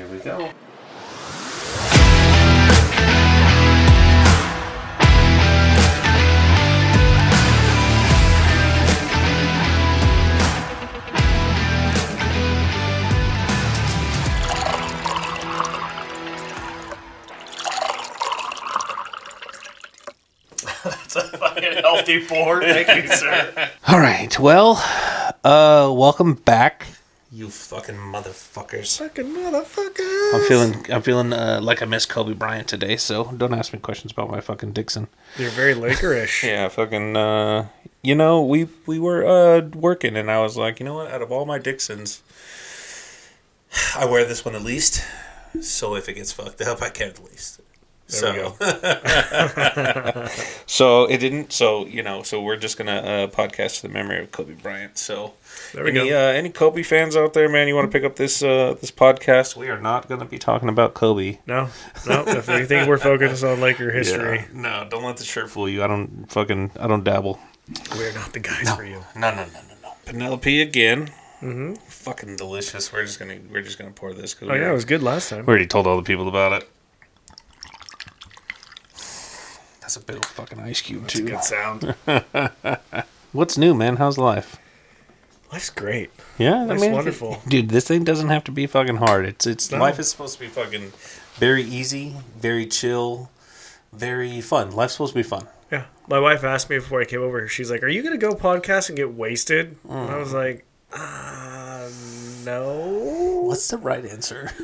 Here we go. That's a fucking healthy board. Thank you, sir. All right. Well, uh, welcome back, you fucking motherfuckers. Fucking motherfuckers. I'm feeling, I'm feeling uh, like I miss Kobe Bryant today. So don't ask me questions about my fucking Dixon. You're very Lakerish. Yeah, fucking. Uh, you know, we we were uh working, and I was like, you know what? Out of all my Dixons, I wear this one the least. So if it gets fucked up, I care the least. There so, we go. so it didn't. So you know. So we're just gonna uh, podcast to the memory of Kobe Bryant. So There we any go. uh, any Kobe fans out there, man? You want to pick up this uh, this podcast? We are not gonna be talking about Kobe. No, no. If you think we're focused on Laker history, Yeah. No, don't let the shirt fool you. I don't fucking I don't dabble. we're not the guys for you. No, no, no, no, no. Penelope again. Mm-hmm. Fucking delicious. We're just gonna we're just gonna pour this. Cause Oh yeah, it was good last time. we already told all the people about it. That's a big fucking ice cube a too. good sound. What's new, man? How's life? Life's great. Yeah, Life's wonderful. dude. This thing doesn't have to be fucking hard. It's it's No. life is supposed to be fucking very easy, very chill, very fun. Life's supposed to be fun. Yeah. My wife asked me before I came over. She's like, "Are you gonna go podcast and get wasted?" And I mm. was like, uh, "No." What's the right answer?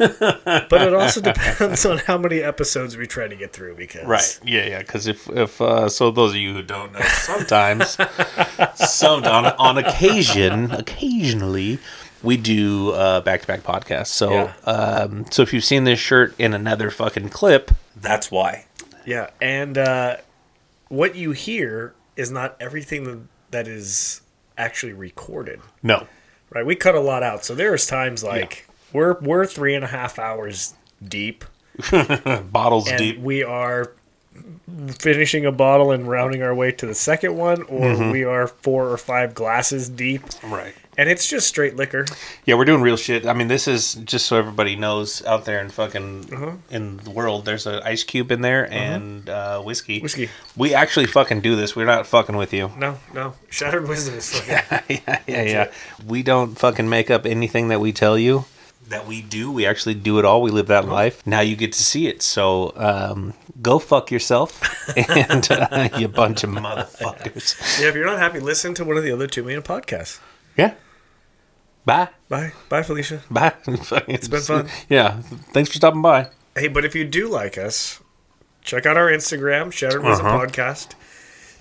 But it also depends on how many episodes we try to get through. Because Right. Yeah, yeah. Because if if uh, so, those of you who don't know, sometimes, some on on occasion, occasionally, we do uh, back-to-back podcasts. So, Yeah. um, so if you've seen this shirt in another fucking clip, that's why. Yeah, and uh, what you hear is not everything that is actually recorded. No. Right, we cut a lot out, so there's times like we're we're three and a half hours deep, Bottles and deep. we are finishing a bottle and rounding our way to the second one, or Mm-hmm. we are four or five glasses deep, Right. And it's just straight liquor. Yeah, we're doing real shit. I mean, this is just so everybody knows out there in fucking in the world. There's an ice cube in there and uh, whiskey. Whiskey. We actually fucking do this. We're not fucking with you. No, no, shattered wisdom is fucking yeah, yeah, yeah. We don't fucking make up anything that we tell you. That we do. We actually do it all. We live that life. Now you get to see it. So um, go fuck yourself, and uh, you bunch of motherfuckers. yeah. If you're not happy, listen to one of the other two million podcasts. Yeah. Bye. Bye, bye, Felicia. Bye. it's been fun. Yeah. Thanks for stopping by. Hey, but if you do like us, check out our Instagram, Shattered Wisdom Uh-huh. Podcast,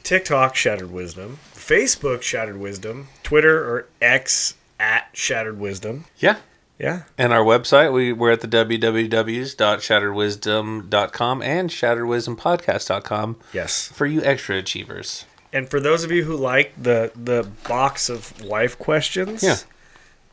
TikTok, Shattered Wisdom, Facebook, Shattered Wisdom, Twitter or X at Shattered Wisdom. Yeah. Yeah. And our website, we, we're at the www.shatteredwisdom.com and shatteredwisdompodcast.com Yes. for you extra achievers. And for those of you who like the the box of life questions, Yeah.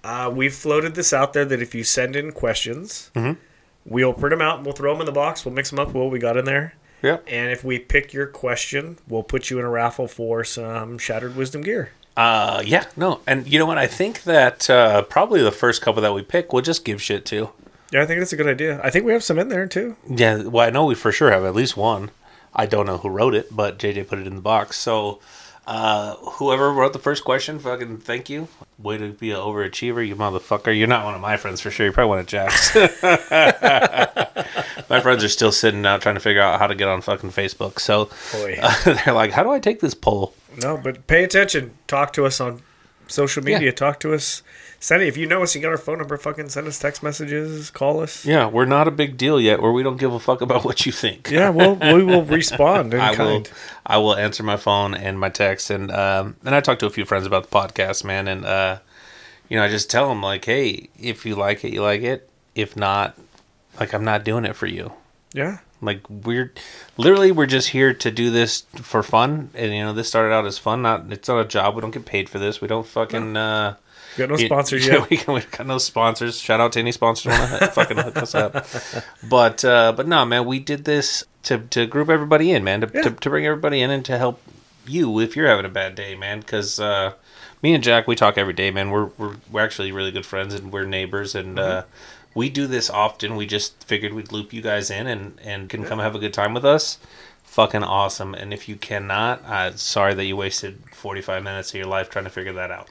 Uh, we've floated this out there that if you send in questions, Mm-hmm. we'll print them out and we'll throw them in the box. We'll mix them up with what we got in there. Yep. And if we pick your question, we'll put you in a raffle for some Shattered Wisdom gear. Uh, yeah, no. And you know what? I think that uh, probably the first couple that we pick, we'll just give shit to. Yeah, I think that's a good idea. I think we have some in there too. Yeah, well, I know we for sure have at least one. I don't know who wrote it, but JJ put it in the box. So, uh, whoever wrote the first question, fucking thank you. Way to be an overachiever, you motherfucker. You're not one of my friends for sure. You're probably one of Jack's. my friends are still sitting out trying to figure out how to get on fucking Facebook. So, Boy. they're like, how do I take this poll? No, but pay attention. Talk to us on social media. Yeah. Talk to us. Send it if you know us. You got our phone number. Fucking send us text messages. Call us. Yeah, we're not a big deal yet where we don't give a fuck about what you think. Yeah, we'll we will respond in I will. I will answer my phone and my text, and um, and I talked to a few friends about the podcast, man, and uh, you know, I just tell them like, hey, if you like it, you like it. If not, like, I'm not doing it for you. Yeah, Like, we're literally we're just here to do this for fun, and you know, this started out as fun. Not it's not a job. We don't get paid for this. We don't fucking. Uh, we got no sponsors yet. we, we got no sponsors. Shout out to any sponsors want to fucking hook us up. But uh, but no, man, we did this to to group everybody in, man, to, Yeah. to, to bring everybody in and to help you if you're having a bad day, man. Because uh, me and Jack, we talk every day, man. We're we're we're actually really good friends and we're neighbors and. Uh, We do this often. We just figured we'd loop you guys in and and can come have a good time with us. Fucking awesome. And if you cannot, uh, sorry that you wasted 45 minutes of your life trying to figure that out.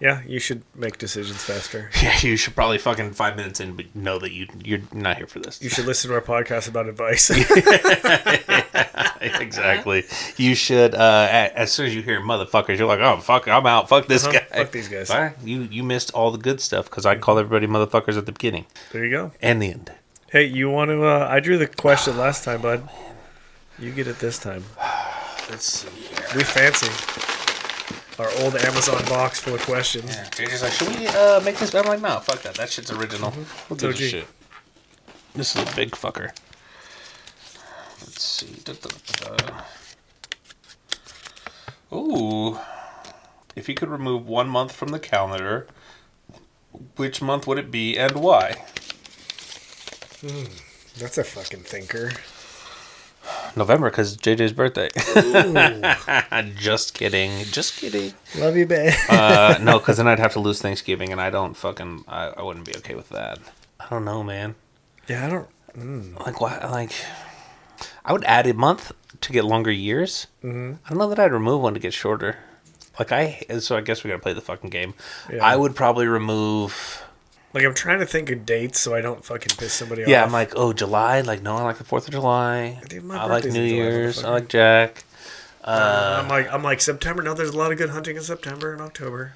Yeah, you should make decisions faster. Yeah, you should probably fucking five minutes in, but know that you you're not here for this. You should listen to our podcast about advice. exactly. You should. Uh, as soon as you hear motherfuckers, you're like, oh fuck, I'm out. Fuck this Uh-huh, guy. fuck these guys. Bye. You you missed all the good stuff because I called everybody motherfuckers at the beginning there you go. and the end. Hey, you want to? Uh, I drew the question last time, bud. You get it this time. Let's see here. We fancy. Our old Amazon box full of questions. Yeah, JJ's like, should we uh, make this? I'm like, no, fuck that. That shit's original. We'll do this shit. This is a big fucker. Let's see. Da, da, da, da. Ooh. If you could remove one month from the calendar, which month would it be and why? That's a fucking thinker. November, because JJ's birthday. Just kidding. Just kidding. Love you, babe. Uh, no, because then I'd have to lose Thanksgiving, and I don't fucking. I, I wouldn't be okay with that. I don't know, man. yeah, I don't. Like why? Like, I would add a month to get longer years. Mm-hmm. I don't know that I'd remove one to get shorter. Like I, so I guess we gotta play the fucking game. Yeah. I would probably remove. Like I'm trying to think of dates so I don't fucking piss somebody Yeah, off. Yeah, I'm like, oh, July. Like, no, I like the Fourth of July. Dude, I like New Year's. I like Jack. Uh, I'm uh, like I'm like September. No, there's a lot of good hunting in September and October.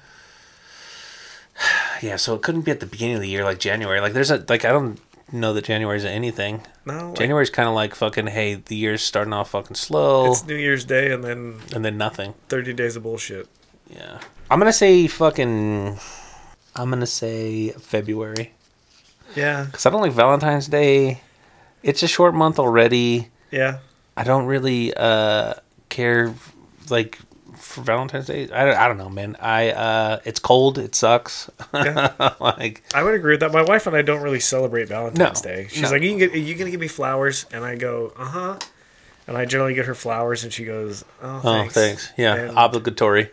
Yeah, so it couldn't be at the beginning of the year, like January. Like, there's a like I don't know that January's anything. No, like, January's kind of like fucking. Hey, the year's starting off fucking slow, it's New Year's Day and then and then nothing. 30 days of bullshit. Yeah. I'm gonna say fucking. I'm gonna say February Yeah, because I don't like Valentine's Day. It's a short month already. yeah. I don't really uh care like for Valentine's Day. I don't, I don't know, man. I uh it's cold. It sucks. Yeah. like I would agree with that. My wife and I don't really celebrate Valentine's No, Day. She's no. like, "You can get, are you gonna give me flowers?" And I go, "Uh huh." And I generally get her flowers, and she goes, "Oh, oh thanks." thanks. Yeah, And obligatory.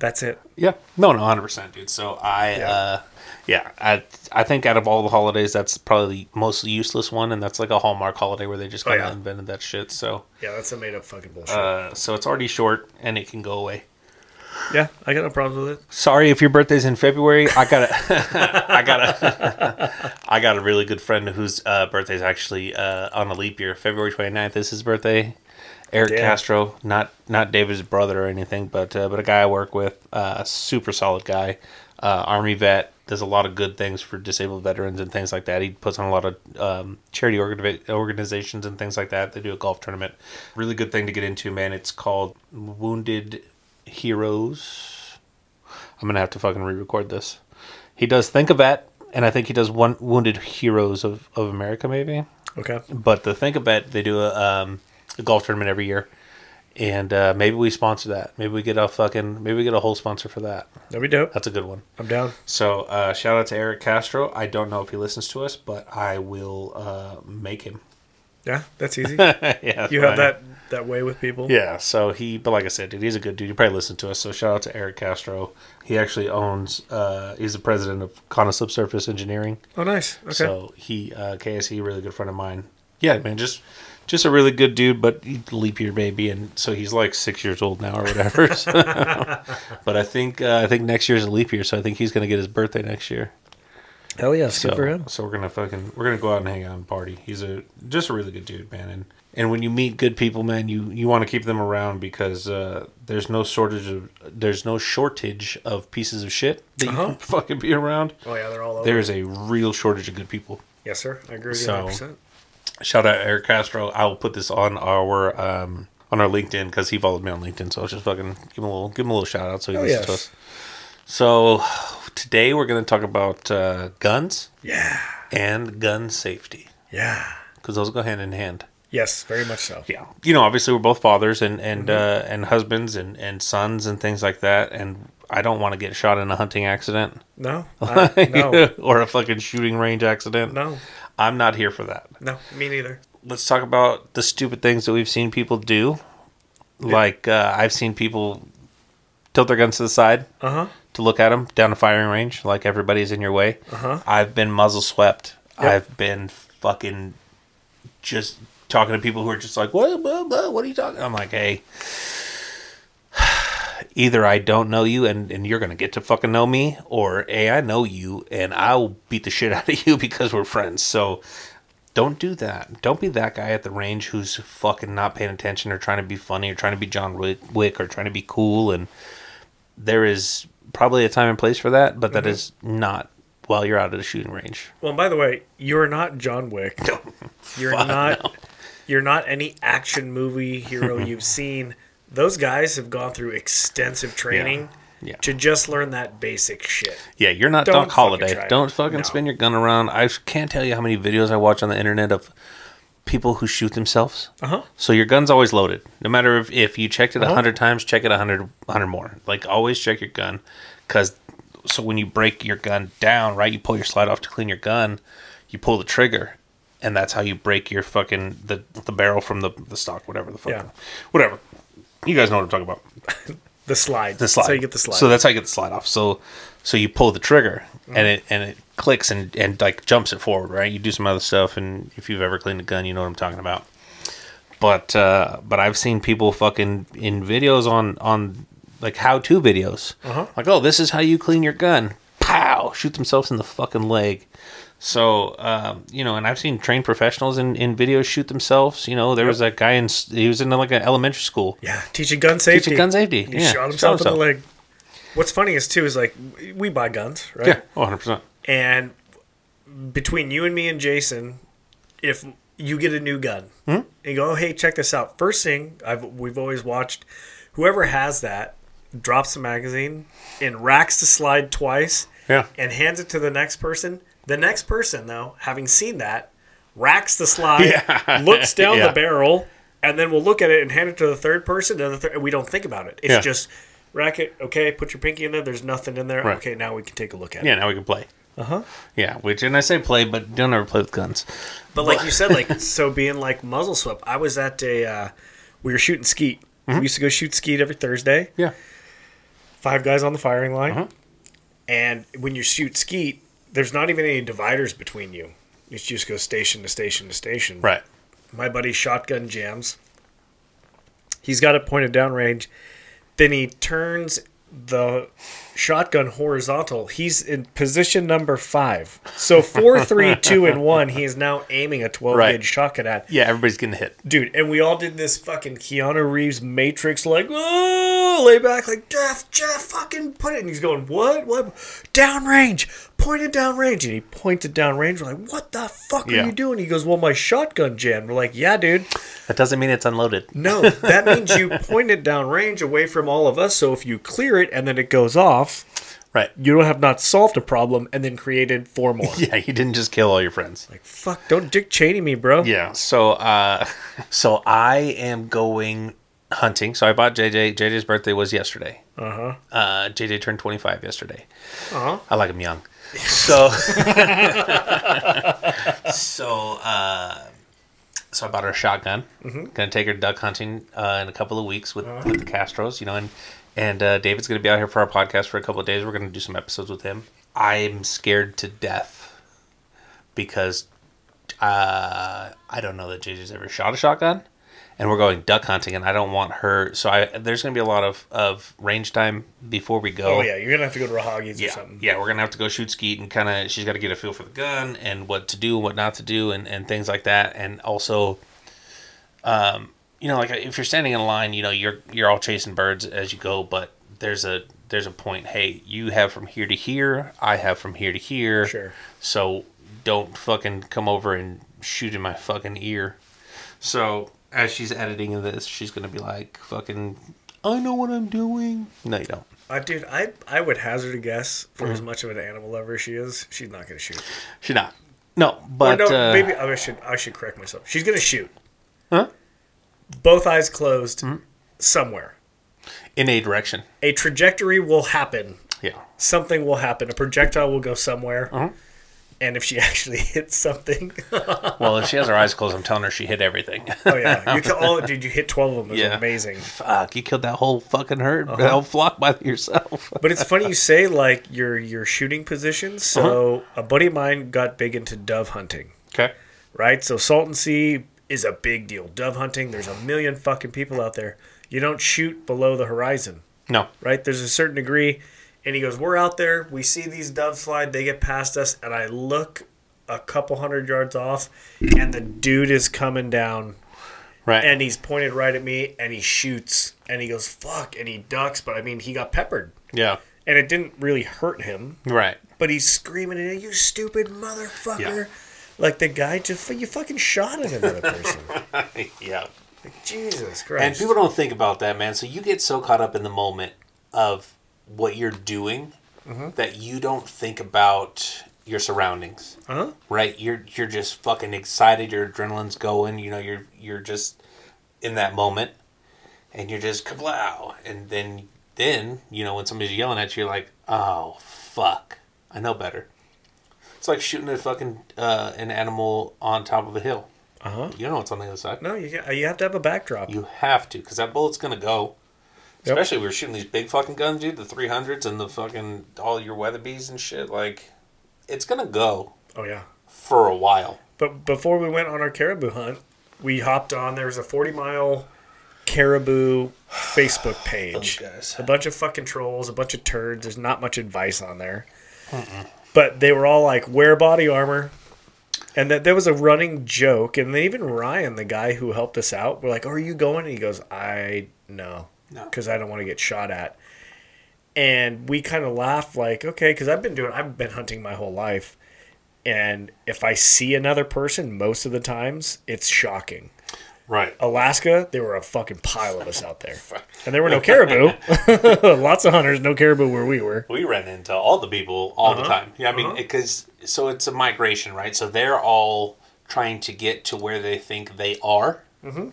That's it. Yeah. No, no, hundred percent, dude. So I, Yeah. uh, yeah, I, I think out of all the holidays, that's probably the most useless one, and that's like a Hallmark holiday where they just Oh, kind of yeah. invented that shit. So, Yeah, that's a made up fucking bullshit. uh, so it's already short, and it can go away. yeah, I got no problems with it. Sorry if your birthday's in February. I got a, I got a, I got a really good friend whose uh, birthday's actually uh, on a leap year. February 29th is his birthday. Eric Damn. Castro, not not David's brother or anything, but uh, but a guy I work with, uh, a super solid guy, uh, army vet, does a lot of good things for disabled veterans and things like that. He puts on a lot of um, charity organi- organizations and things like that. They do a golf tournament. Really good thing to get into, man. It's called Wounded Heroes. I'm gonna have to fucking re-record this. He does Think of Vet, and I think he does one Wounded Heroes of, of America, maybe. Okay. But the Think of Bet, they do a, um, a golf tournament every year, and uh, maybe we sponsor that. Maybe we get a fucking maybe we get a whole sponsor for that. That'd be dope. That's a good one. I'm down. So uh, shout out to Eric Castro. I don't know if he listens to us, but I will uh, make him. Yeah, that's easy. yeah, You have that that way with people. Yeah, so he, but like I said, dude, he's a good dude. He probably listens to us. So shout out to Eric Castro. He actually owns. Uh, he's the president of Conna Subsurface Engineering. Oh, nice. Okay. So he, uh, KSE, really good friend of mine. Yeah, man, just just a really good dude, but he- leap year baby, and so he's like six years old now or whatever. So- but I think uh, I think next year's a leap year, so I think he's gonna get his birthday next year. Hell yeah, So, good for him. so we're gonna fucking we're gonna go out and hang out and party. He's a just a really good dude, man. And and when you meet good people, man, you you want to keep them around because uh, there's no shortage of there's no shortage of pieces of shit that you Uh-huh. can fucking be around. Oh yeah, they're all over. There is a real shortage of good people. yes, sir. I agree with you So- 100. Shout out Eric Castro. I will put this on our um on our LinkedIn because he followed me on LinkedIn. So I'll just fucking give him a little give him a little shout out so he Oh, listens to us. So today we're gonna talk about uh, guns Yeah. and gun safety Yeah. because those go hand in hand. Yes, very much so. Yeah, you know, obviously we're both fathers and and Mm-hmm. uh, and husbands and and sons and things like that. And I don't want to get shot in a hunting accident No. I, no. or a fucking shooting range accident. No. I'm not here for that. No. Me neither. let's talk about the stupid things that we've seen people do. Like uh, I've seen people tilt their guns to the side Uh huh. to look at them down a firing range, like everybody's in your way. Uh-huh. I've been muzzle swept. I've been fucking just talking to people who are just like, what, blah, blah, what are you talking? I'm like, hey, either I don't know you and, and you're going to get to fucking know me, or A, I know you and I'll beat the shit out of you because we're friends. So don't do that. Don't be that guy at the range who's fucking not paying attention or trying to be funny or trying to be John Wick, or trying to be cool. And there is probably a time and place for that, but that mm-hmm. is not while you're out at a shooting range. Well, by the way, you're not John Wick. You're Fuck not. no. You're not any action movie hero you've seen. Those guys have gone through extensive training Yeah. to just learn that basic shit. Yeah, you're not Don't Doc fucking Holliday. try. Don't fucking No. spin your gun around. I can't tell you how many videos I watch on the internet of people who shoot themselves. Uh huh. So your gun's always loaded. No matter if, if you checked it a Uh-huh. 100 times, check it a 100, 100 more. Like always check your gun. Because so when you break your gun down, right, you pull your slide off to clean your gun, you pull the trigger. And that's how you break your fucking, the, the barrel from the, the stock, whatever the fuck. Yeah. Whatever. You guys know what I'm talking about. The slide. The slide. That's how you get the slide. So that's how you get the slide off. So so you pull the trigger Mm-hmm. and it and it clicks and, and like jumps it forward, right? You do some other stuff and if you've ever cleaned a gun, you know what I'm talking about. But uh but I've seen people fucking in videos on on like how to videos. Uh-huh. Like, oh, this is how you clean your gun. Pow! Shoot themselves in the fucking leg. So, um, you know, and I've seen trained professionals in, in videos shoot themselves. You know, there was that guy in, he was in like an elementary school. yeah, teaching gun safety. Teaching gun safety. He yeah. shot himself in the leg. What's funny is too is like we buy guns, right? Yeah, oh, 100%. And between you and me and Jason, if you get a new gun Hmm? and you go, oh, hey, check this out. First thing I've we've always watched, whoever has that drops the magazine and racks the slide twice Yeah. and hands it to the next person. The next person, though, having seen that, racks the slide, Yeah. looks down Yeah. the barrel, and then we'll look at it and hand it to the third person, and we don't think about it. It's Yeah. just rack it. Okay, put your pinky in there. There's nothing in there. Right. Okay, now we can take a look at it. Yeah, now we can play. Uh huh. Yeah, which and I say play, but don't ever play with guns. But like you said, like so being like muzzle swept. I was at a uh, we were shooting skeet. We used to go shoot skeet every Thursday. Yeah. Five guys on the firing line, Uh-huh. and when you shoot skeet, there's not even any dividers between you. You just go station to station to station. Right. My buddy shotgun jams. He's got it pointed down range. Then he turns the shotgun horizontal. He's in position number five. So four, three, two, and one. He is now aiming a twelve Right. gauge shotgun at Yeah, everybody's getting hit. dude. And we all did this fucking Keanu Reeves Matrix like oh lay back like Jeff Jeff fucking put it. And he's going what what downrange pointed downrange and he pointed downrange. We're like what the fuck Yeah. are you doing? He goes well my shotgun jammed. We're like yeah dude. That doesn't mean it's unloaded. No, that means you pointed downrange away from all of us. So if you clear it and then it goes off, Right. you don't have not solved a problem and then created four more. Yeah, you didn't just kill all your friends. Like fuck, don't Dick Cheney me, bro. Yeah. So, uh, so I am going hunting. So I bought JJ. JJ's birthday was yesterday. Uh huh. Uh, JJ turned 25 yesterday. Uh huh. I like him young. So, so, uh, so I bought her a shotgun. Gonna take her duck hunting uh, in a couple of weeks with, with the Castros, you know, and and uh, David's gonna be out here for our podcast for a couple of days. We're gonna do some episodes with him. I'm scared to death because uh, I don't know that JJ's ever shot a shotgun, and we're going duck hunting, and I don't want her. So I there's gonna be a lot of of range time before we go. Oh yeah, you're gonna have to go to Raahauge's or something. yeah, we're gonna have to go shoot skeet and kind of she's got to get a feel for the gun and what to do, and what not to do, and, and things like that. And also, um, you know, like if you're standing in line, you know, you're you're all chasing birds as you go, but there's a there's a point. Hey, you have from here to here, I have from here to here. Sure. So don't fucking come over and shoot in my fucking ear. So as she's editing this, she's gonna be like, "Fucking, I know what I'm doing." No, you don't. Uh, dude, I I would hazard a guess for Mm-hmm. as much of an animal lover as she is, she's not gonna shoot. She's not. No, Or but no, uh, maybe I should I should correct myself. She's gonna shoot. Huh? Both eyes closed, Mm-hmm. somewhere. in a direction. A trajectory will happen. Yeah. Something will happen. A projectile will go somewhere. Uh-huh. And if she actually hits something. Well, if she has her eyes closed, I'm telling her she hit everything. oh yeah, you kill, oh dude, you hit twelve of them. It was Yeah. amazing. Fuck, you killed that whole fucking herd, uh-huh. that whole flock by yourself. But it's funny you say like your your shooting positions. Uh-huh. So a buddy of mine got big into dove hunting, Okay. right? So Salton Sea is a big deal. Dove hunting. There's a million fucking people out there. You don't shoot below the horizon. No. right? There's a certain degree. And he goes, We're out there. We see these doves fly. They get past us. And I look a couple hundred yards off, and the dude is coming down. Right. And he's pointed right at me, and he shoots. And he goes, Fuck. And he ducks. But I mean, he got peppered. yeah. And it didn't really hurt him. Right. But he's screaming at you, You stupid motherfucker. Yeah. Like the guy just, you fucking shot at another person. yeah. Like, Jesus Christ. And people don't think about that, man. So you get so caught up in the moment of what you're doing that you don't think about your surroundings. huh? Right? You're you're just fucking excited. Your adrenaline's going. You know, you're you're just in that moment, and you're just kablow. And then then you know when somebody's yelling at you, you're like, oh fuck, I know better. It's like shooting a fucking uh, an animal on top of a hill. Uh huh. You don't know what's on the other side. No, you, you have to have a backdrop. You have to, because that bullet's gonna go. Yep. Especially we were shooting these big fucking guns, dude. The three hundreds and the fucking all your Weatherbys and shit. Like, it's gonna go oh, yeah. for a while. But before we went on our caribou hunt, we hopped on. There was a 40 mile caribou Facebook page. guys. A bunch of fucking trolls, a bunch of turds. There's not much advice on there. But they were all like, wear body armor. And that there was a running joke. And then even Ryan, the guy who helped us out, we're like, oh, are you going? And he goes, I no. No. Because I don't want to get shot at. And we kind of laugh like, okay, because I've been doing, I've been hunting my whole life. And if I see another person, most of the times, it's shocking. Right. Alaska, there were a fucking pile of us out there. And there were no caribou. Lots of hunters, no caribou where we were. We ran into all the people all the Uh-huh. time. Yeah, I mean, because so it's a migration, right? So they're all trying to get to where they think they are, Mm-hmm.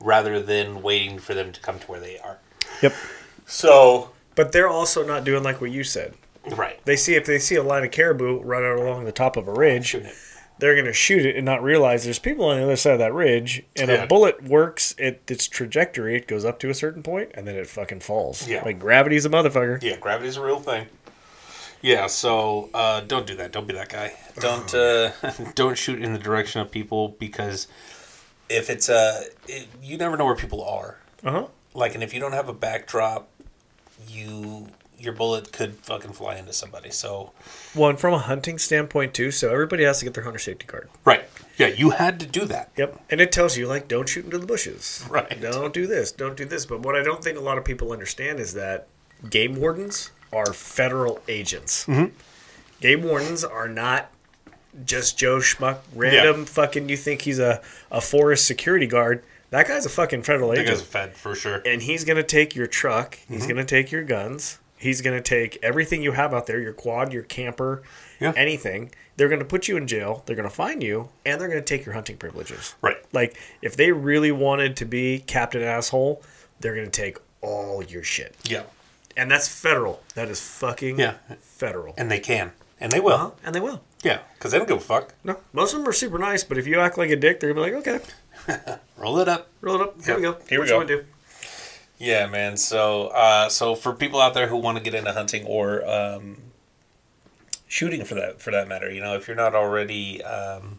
rather than waiting for them to come to where they are. Yep. So, But they're also not doing like what you said. right. They see if they see a line of caribou run out along the top of a ridge, they're going to shoot it and not realize there's people on the other side of that ridge. And Yeah. a bullet works at its trajectory. It goes up to a certain point and then it fucking falls. Yeah. Like gravity's a motherfucker. Yeah, gravity's a real thing. Yeah, so uh, don't do that. Don't be that guy. Don't uh, don't shoot in the direction of people because if it's uh, it, you never know where people are. Uh huh. Like, and if you don't have a backdrop, you your bullet could fucking fly into somebody. So Well, and from a hunting standpoint too, so everybody has to get their hunter safety card. right, yeah, you had to do that. Yep. And it tells you like don't shoot into the bushes. Right. Don't do this. Don't do this. But what I don't think a lot of people understand is that game wardens are federal agents. Mm-hmm. Game wardens are not just Joe Schmuck, random fucking. You think he's a, a forest security guard? That guy's a fucking federal I think agent, it's Fed for sure. and he's gonna take your truck. Mm-hmm. He's gonna take your guns. He's gonna take everything you have out there, your quad, your camper, Yeah. anything. They're gonna put you in jail. They're gonna find you, and they're gonna take your hunting privileges. Right. Like if they really wanted to be Captain Asshole, they're gonna take all your shit, Yeah, and that's federal. That is fucking Yeah. federal. and they can, and they will. Uh-huh. And they will. Yeah, because they don't give a fuck. No, most of them are super nice, but if you act like a dick, they're gonna be like, okay, Roll it up. roll it up. Here we Yeah. go. Here we what go. You do? Yeah, man. So, uh, so for people out there who want to get into hunting or um, shooting, for that for that matter, you know, if you're not already um,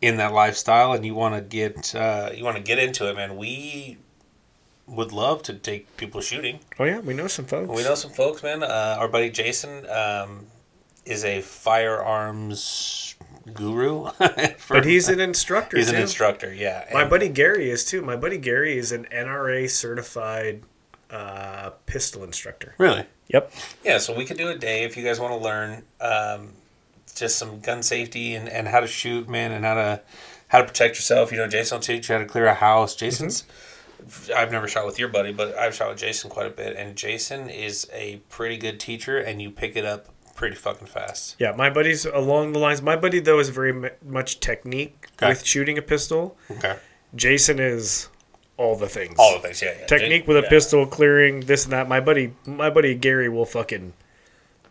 in that lifestyle and you want to get uh, you want to get into it, man, we would love to take people shooting. Oh yeah, we know some folks. We know some folks, man. Uh, our buddy Jason um, is a firearms guru. for- but he's an instructor. he's an instructor. Yeah, My and- buddy Gary is too. My buddy Gary is an NRA certified uh, pistol instructor. really. Yep. Yeah, so we could do a day if you guys want to learn um, just some gun safety and, and how to shoot, man, and how to how to protect yourself. You know, Jason will teach you how to clear a house. Jason's I've never shot with your buddy, but I've shot with Jason quite a bit, and Jason is a pretty good teacher, and you pick it up pretty fucking fast. Yeah, my buddy's along the lines. My buddy though is very mu- much technique Okay. with shooting a pistol. Okay, Jason is all the things. all the things, yeah, yeah. technique Ja- with a yeah. pistol, clearing this and that. My buddy, my buddy Gary will fucking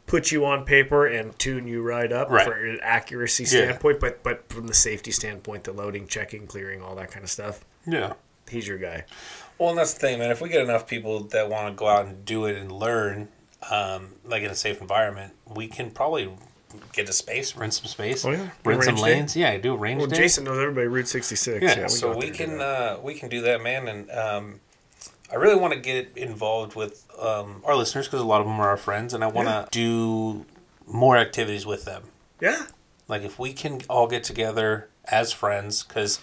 put you on paper and tune you right up Right. for an accuracy Yeah. standpoint, but but from the safety standpoint, the loading, checking, clearing, all that kind of stuff. Yeah. He's your guy. Well, and that's the thing, man. If we get enough people that want to go out and do it and learn, um, like in a safe environment, we can probably get a space, rent some space, Oh, yeah. rent some Range day? lanes. Yeah, do a range Well, day. Jason knows everybody Route 66. Yeah, we so we there and do can uh, we can do that, man. And um, I really want to get involved with um, our listeners because a lot of them are our friends, and I want to Yeah. do more activities with them. yeah. Like if we can all get together as friends, because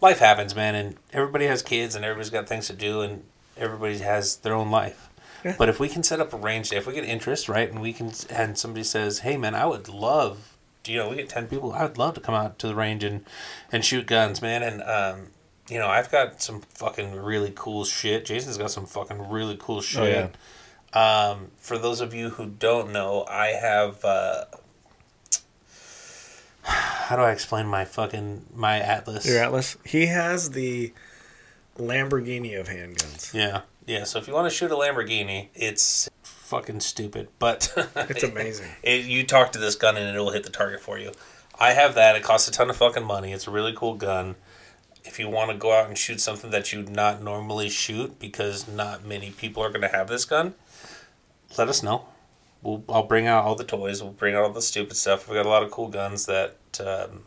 life happens, man, and everybody has kids, and everybody's got things to do, and everybody has their own life. But if we can set up a range day, if we get interest, right, and we can, and somebody says, "Hey, man, I would love," you know, we get ten people, I would love to come out to the range and and shoot guns, man, and um, you know, I've got some fucking really cool shit. Jason's got some fucking really cool shit. Oh, yeah. Um, for those of you who don't know, I have. Uh, how do I explain my fucking my Atlas? Your Atlas. He has the Lamborghini of handguns. Yeah, yeah. So if you want to shoot a Lamborghini, it's fucking stupid, but It's amazing. it, you talk to this gun and it will hit the target for you. I have that. It costs a ton of fucking money. It's a really cool gun. If you want to go out and shoot something that you would not normally shoot because not many people are going to have this gun, let us know. We'll, I'll bring out all the toys. We'll bring out all the stupid stuff. We've got a lot of cool guns that um,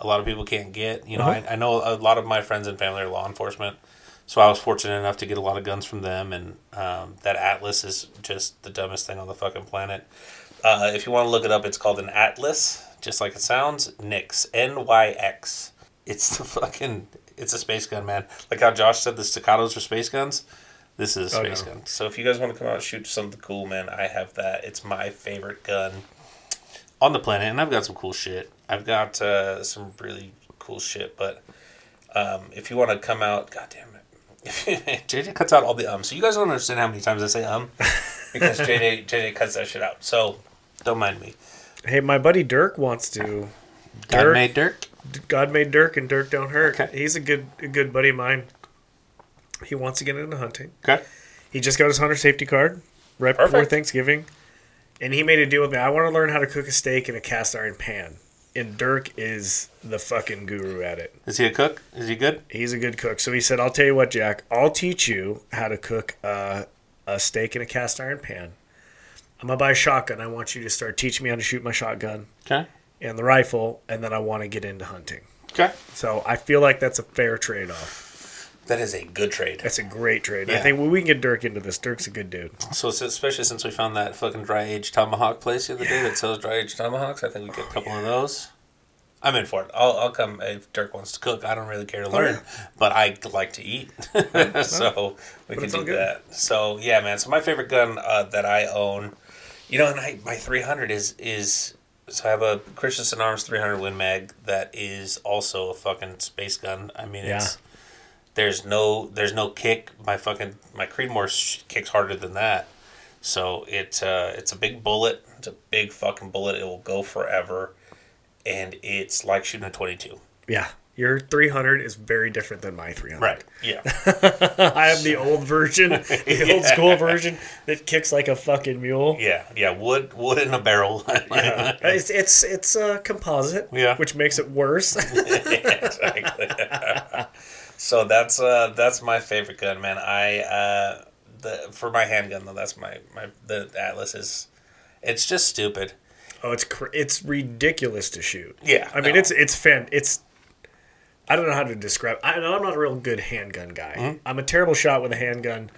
a lot of people can't get. You know, Uh-huh. I, I know a lot of my friends and family are law enforcement, so I was fortunate enough to get a lot of guns from them. And um, that Atlas is just the dumbest thing on the fucking planet. Uh, if you want to look it up, it's called an Atlas, just like it sounds. Nyx, N Y X. It's the fucking. It's a space gun, man. Like how Josh said the staccatos are space guns. This is a Oh, space no. gun. So if you guys want to come out and shoot something cool, man, I have that. It's my favorite gun on the planet, and I've got some cool shit. I've got uh, some really cool shit, but um, if you want to come out, god damn it. JJ cuts out all the um, so you guys don't understand how many times I say um because JJ JJ cuts that shit out. So don't mind me. Hey, my buddy Dirk wants to. God Dirk, made Dirk. God made Dirk, and Dirk don't hurt. Okay. He's a good, a good buddy of mine. He wants to get into hunting. Okay. He just got his hunter safety card right before Thanksgiving, and he made a deal with me. I want to learn how to cook a steak in a cast iron pan, and Dirk is the fucking guru at it. Is he a cook? Is he good? He's a good cook. So he said, "I'll tell you what, Jack. I'll teach you how to cook uh, a steak in a cast iron pan. I'm gonna buy a shotgun. I want you to start teaching me how to shoot my shotgun Okay. and the rifle, and then I want to get into hunting. Okay. So I feel like that's a fair trade off. That is a good trade. That's a great trade. I Yeah. think we can get Dirk into this. Dirk's a good dude. So especially since we found that fucking dry aged tomahawk place the other day that sells dry aged tomahawks, I think we get a couple of those. I'm in for it. I'll, I'll come if Dirk wants to cook. I don't really care to learn, but I like to eat, so we can do good. that. So yeah, man. So my favorite gun uh, that I own, you know, and I my 300 is is so I have a Christensen Arms 300 Win Mag that is also a fucking space gun. I mean, it's there's no there's no kick. My fucking my Creedmoor kicks harder than that. So it uh, it's a big bullet. It's a big fucking bullet. It will go forever, and it's like shooting a 22. Yeah. Your 300 is very different than my 300. Right. Yeah. I have the old version, the old school version that kicks like a fucking mule. yeah. Yeah. Wood wood in a barrel. yeah. It's it's it's a composite, Yeah. which makes it worse. exactly. So that's uh that's my favorite gun, man. I uh the for my handgun though, that's my my the Atlas is it's just stupid. oh, it's cr- it's ridiculous to shoot. Yeah, I mean no. it's it's fan it's. I don't know how to describe. I, i'm not a real good handgun guy. Mm-hmm. I'm a terrible shot with a handgun.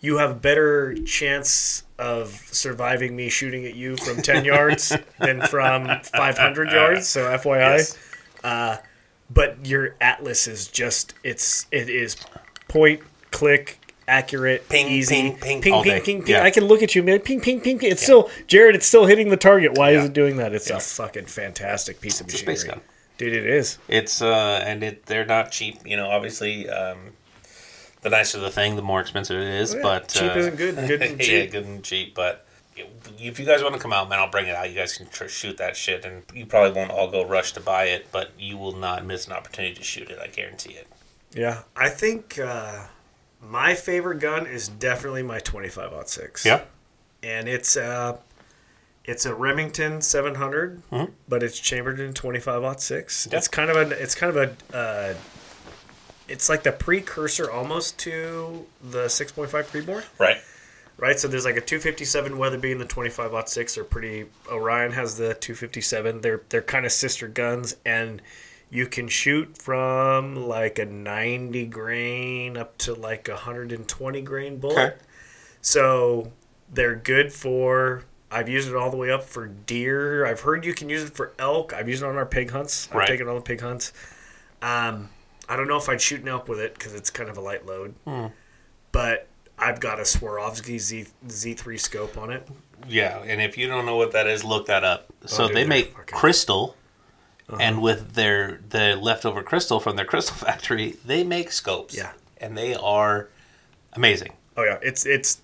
You have better chance of surviving me shooting at you from 10 yards than from 500 yards. So FYI. Yes. But your atlas is just it's it is point click accurate Ping, easy ping, ping, ping ping ping, ping. Yeah. i can look at you man ping ping ping, ping. it's still jared it's still hitting the target why Yeah. is it doing that it's Yeah. a fucking fantastic piece of a machinery space gun. dude it is It's uh, and it they're not cheap. You know, obviously, um, the nicer the thing, the more expensive it is. Oh, yeah. But Cheap uh, isn't good, good and yeah, cheap. good and cheap. But if you guys want to come out, man, I'll bring it out. You guys can tr- shoot that shit, and you probably won't all go rush to buy it, but you will not miss an opportunity to shoot it. I guarantee it. yeah i think uh my favorite gun is definitely my 25 6 Yeah. and it's uh It's a Remington 700, Mhm. but it's chambered in 25 aught six. Yeah. It's kind of a. It's kind of a. Uh, it's like the precursor almost to the 6.5 Creedmoor, Right. Right? So there's like a 257 Weatherby and the 25 aught six are pretty. Orion has the 257. They're they're kind of sister guns, and you can shoot from like a 90 grain up to like a 120 grain bullet. Okay. So they're good for. I've used it all the way up for deer. I've heard you can use it for elk. I've used it on our pig hunts. I've Right. taken it on the pig hunts. Um, I don't know if I'd shoot an elk with it because it's kind of a light load. Hmm. But I've got a Swarovski Z Z3 scope on it. Yeah, and if you don't know what that is, look that up. So Oh, dude, they make fucking- crystal, Uh-huh. and with their the leftover crystal from their crystal factory, they make scopes. Yeah. and they are amazing. Oh yeah, it's it's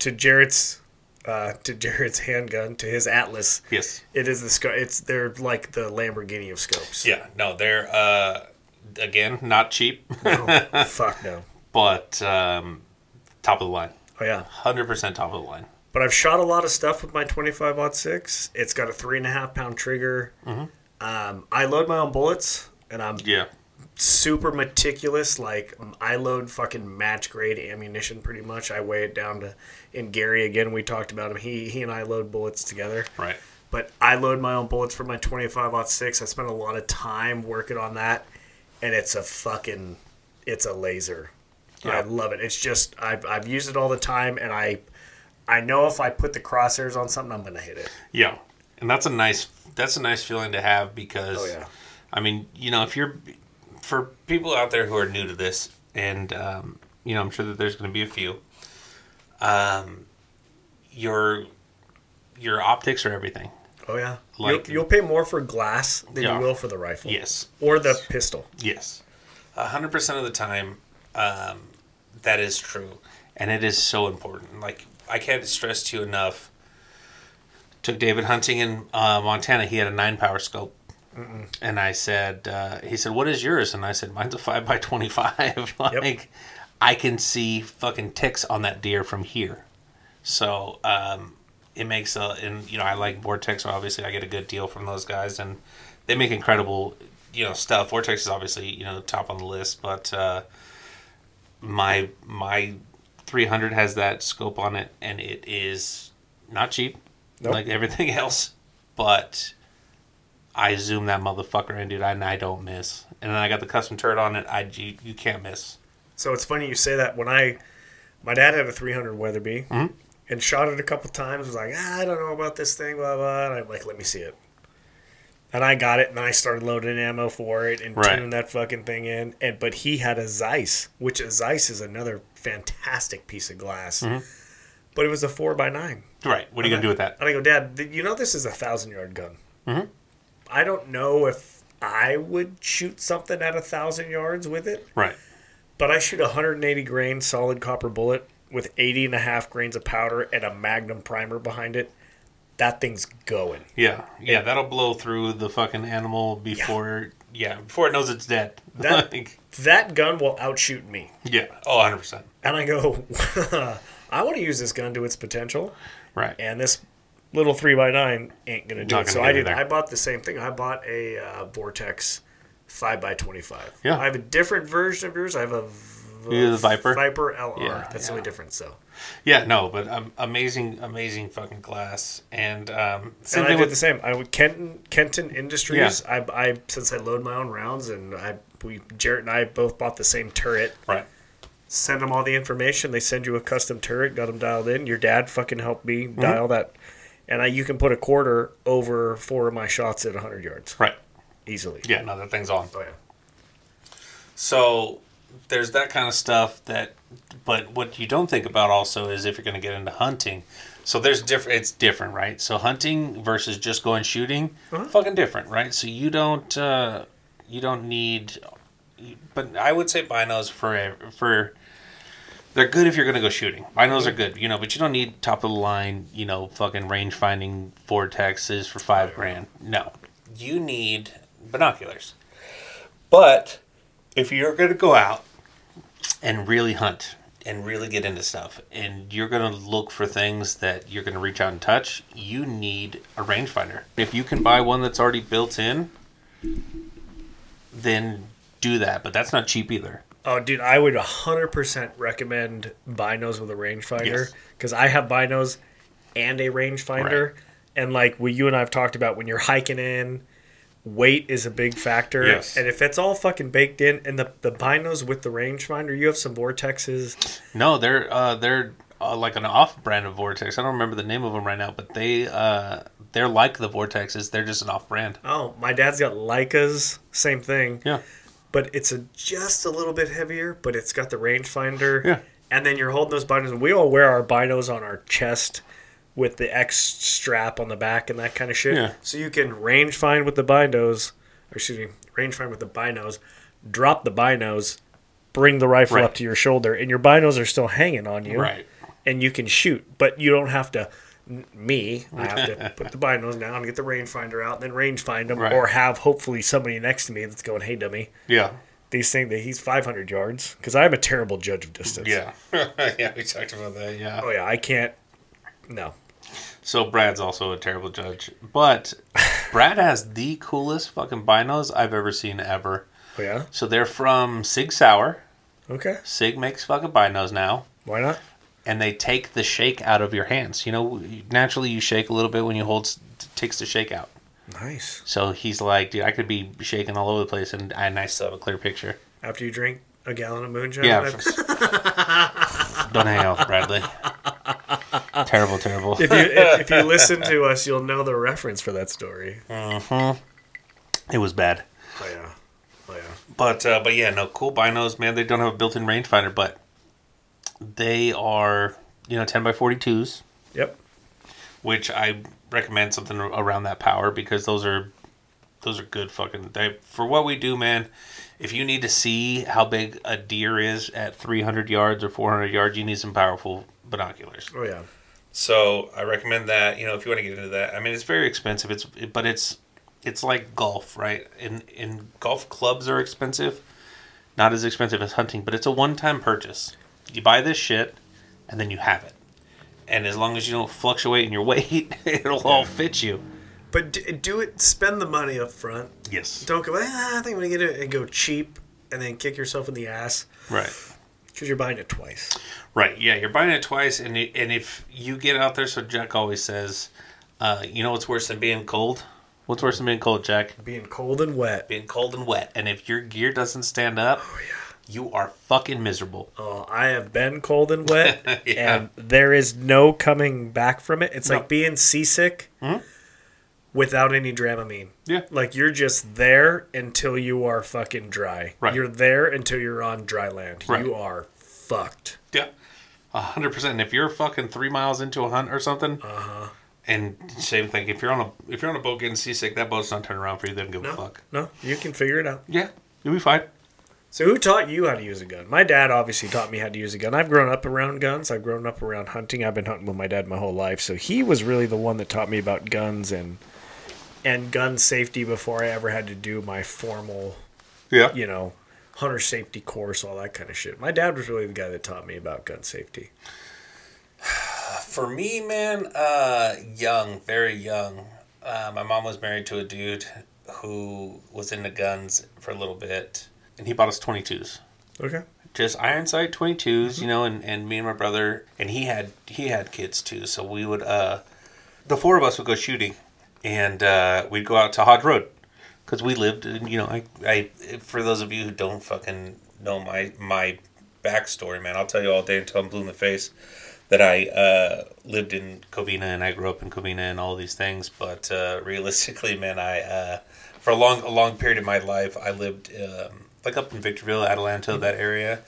to Jarrett's uh, to Jarrett's handgun to his Atlas. Yes. It is the scope. It's they're like the Lamborghini of scopes. Yeah. No, they're uh, again not cheap, Oh, fuck no. but um, top of the line. Oh yeah. Hundred percent top of the line. But I've shot a lot of stuff with my 25 aught six. It's got a three and a half pound trigger. Mm Um, I load my own bullets, and I'm Yeah. super meticulous. Like um, I load fucking match grade ammunition pretty much. I weigh it down to. In Gary again, we talked about him. He he and I load bullets together. Right. But I load my own bullets for my 25 aught six. I spent a lot of time working on that, and it's a fucking, it's a laser. Yeah. I love it. It's just I've I've used it all the time, and I, I know if I put the crosshairs on something, I'm gonna hit it. Yeah, and that's a nice that's a nice feeling to have because Oh yeah. I mean, you know, if you're for people out there who are new to this, and um, you know, I'm sure that there's going to be a few. Um, your your optics are everything. Oh yeah. Like- you'll, you'll pay more for glass than Yeah. you will for the rifle. Yes, Or the pistol. yes, a hundred percent of the time, um, that is true, and it is so important. Like I can't stress to you enough. Took David hunting in uh, Montana. He had a nine power scope. And I said, uh, he said, "What is yours?" And I said, "Mine's a five by 25. like, I can see fucking ticks on that deer from here. So um, it makes a, and you know, I like Vortex. So obviously, I get a good deal from those guys, and they make incredible, you know, stuff. Vortex is obviously you know top on the list, but uh, my my 300 has that scope on it, and it is not cheap, Nope. like everything else, but I zoom that motherfucker in, dude, and I don't miss. And then I got the custom turret on it. I you, you can't miss. So it's funny you say that. When I, my dad had a 300 Weatherby Mhm. and shot it a couple times. Was like, ah, I don't know about this thing, blah blah. And I'm like, let me see it. And I got it, and then I started loading ammo for it and Right. tuning that fucking thing in. And but he had a Zeiss, which a Zeiss is another fantastic piece of glass. Mm-hmm. But it was a four by nine. Right. What are you gonna do with that? And I go, Dad, you know this is a thousand yard gun. Mhm. I don't know if I would shoot something at a thousand yards with it. Right. But I shoot a 180 grain solid copper bullet with 80 and a half grains of powder and a magnum primer behind it. That thing's going. Yeah. Yeah. That'll blow through the fucking animal before. Yeah. before it knows it's dead. That- Like, That gun will outshoot me. yeah. Oh, 100 percent. And I go, I want to use this gun to its potential. Right. And this little 3x9 ain't going to do Not it. gonna So I did. there. I bought the same thing. I bought a uh, Vortex 5x25. Yeah. I have a different version of yours. I have a v- You have the Viper? Viper LR. Yeah, That's the only difference. So. Yeah. No, but um, amazing, amazing fucking class. And um, same and I did with the same. I would Kenton Kenton Industries. I, I since I load my own rounds and I we Jarrett and I both bought the same turret. right. Send them all the information. They send you a custom turret. Got them dialed in. Your dad fucking helped me Mm-hmm. dial that, and I you can put a quarter over four of my shots at hundred yards Right. easily. Yeah. No, that thing's on. Oh yeah. So there's that kind of stuff that, but what you don't think about also is if you're going to get into hunting. So there's different. It's different, right? So hunting versus just going shooting, Uh-huh. fucking different, right? So you don't, uh, you don't need, but I would say binos for for. They're good if you're going to go shooting. Binos are good, you know, but you don't need top of the line, you know, fucking range finding vortexes for five grand. No, you need binoculars. But if you're going to go out and really hunt and really get into stuff, and you're gonna look for things that you're gonna reach out and touch, you need a rangefinder. If you can buy one that's already built in, then do that. But that's not cheap either. Oh, dude, I would 100% recommend binos with a rangefinder Yes. because I have binos and a rangefinder. Right. And like what you and I have talked about, when you're hiking in, weight is a big factor. Yes. And if it's all fucking baked in, and the, the binos with the rangefinder, you have some vortexes. No, they're uh, they're uh, like an off-brand of Vortex. I don't remember the name of them right now, but they uh, they're like the Vortexes. They're just an off-brand. Oh, my dad's got Leicas, same thing. Yeah. But it's a, just a little bit heavier, but it's got the rangefinder. Yeah. And then you're holding those binos, and we all wear our binos on our chest with the X strap on the back and that kind of shit. Yeah. So you can range find with the binos, or excuse me, range find with the binos, drop the binos, bring the rifle Right. up to your shoulder, and your binos are still hanging on you. Right. And you can shoot, but you don't have to. Me, I have to put the binos down, and get the rangefinder out, and then range find them, Right. or have hopefully somebody next to me that's going, "Hey, dummy, Yeah. these things that he's 500 yards," because I'm a terrible judge of distance. Yeah. yeah. We talked about that. Yeah. Oh yeah, I can't. No. So Brad's also a terrible judge, but Brad has the coolest fucking binos I've ever seen ever. Oh yeah. So they're from Sig Sauer. Okay. Sig makes fucking binos now. Why not? and they take the shake out of your hands. You know, naturally you shake a little bit when you hold, takes the shake out. Nice. So he's like, dude, I could be shaking all over the place, and, and I still have a clear picture. After you drink a gallon of moonshine. Yeah. Don't hang out Bradley. terrible, terrible. if you if, if you listen to us, you'll know the reference for that story. Mm-hmm. It was bad. Oh yeah. Oh yeah. But uh, but yeah, no cool binos, man. They don't have a built-in rangefinder, but they are you know ten by forty twos, Yep. which I recommend something around that power because those are those are good fucking. They for what we do, man. If you need to see how big a deer is at three hundred yards or four hundred yards, you need some powerful binoculars. Oh yeah. So I recommend that. You know, if you want to get into that, I mean, it's very expensive. It's but it's it's like golf, right? In in golf clubs are expensive, not as expensive as hunting, but it's a one time purchase. You buy this shit, and then you have it. And as long as you don't fluctuate in your weight, it'll all fit you. But do it. Spend the money up front. Yes. Don't go. Ah, I think I'm gonna get it and go cheap, and then kick yourself in the ass Right. because you're buying it twice. Right. Yeah, you're buying it twice, and it, and if you get out there, so Jack always says, uh, you know what's worse than being cold? What's worse than being cold, Jack? Being cold and wet. being cold and wet. And if your gear doesn't stand up, Oh yeah you are fucking miserable. Oh, I have been cold and wet, Yeah. and there is no coming back from it. It's No. like being seasick Mhm. Without any Dramamine. Yeah. Like you're just there until you are fucking dry. Right. You're there until you're on dry land. Right. You are fucked. Yeah. A hundred percent. And If you're fucking three miles into a hunt or something, Uh-huh. and same thing. If you're on a if you're on a boat getting seasick, that boat's not turning around for you. They don't give No. a fuck. No, you can figure it out. Yeah, you'll be fine. So who taught you how to use a gun? My dad obviously taught me how to use a gun. I've grown up around guns. I've grown up around hunting. I've been hunting with my dad my whole life. So he was really the one that taught me about guns and and gun safety before I ever had to do my formal, Yeah. you know, hunter safety course, all that kind of shit. My dad was really the guy that taught me about gun safety. For me, man, uh, young, very young. Uh, my mom was married to a dude who was into guns for a little bit, and he bought us twenty twos. Okay. just iron sight 22s you know and, and me and my brother and he had he had kids too so we would uh the four of us would go shooting and uh we'd go out to hodge road because we lived in you know I, I for those of you who don't fucking know my my backstory man i'll tell you all day until i'm blue in the face that i uh lived in covina and i grew up in covina and all these things but uh realistically man i uh for a long a long period of my life i lived um like up in victorville adelanto that area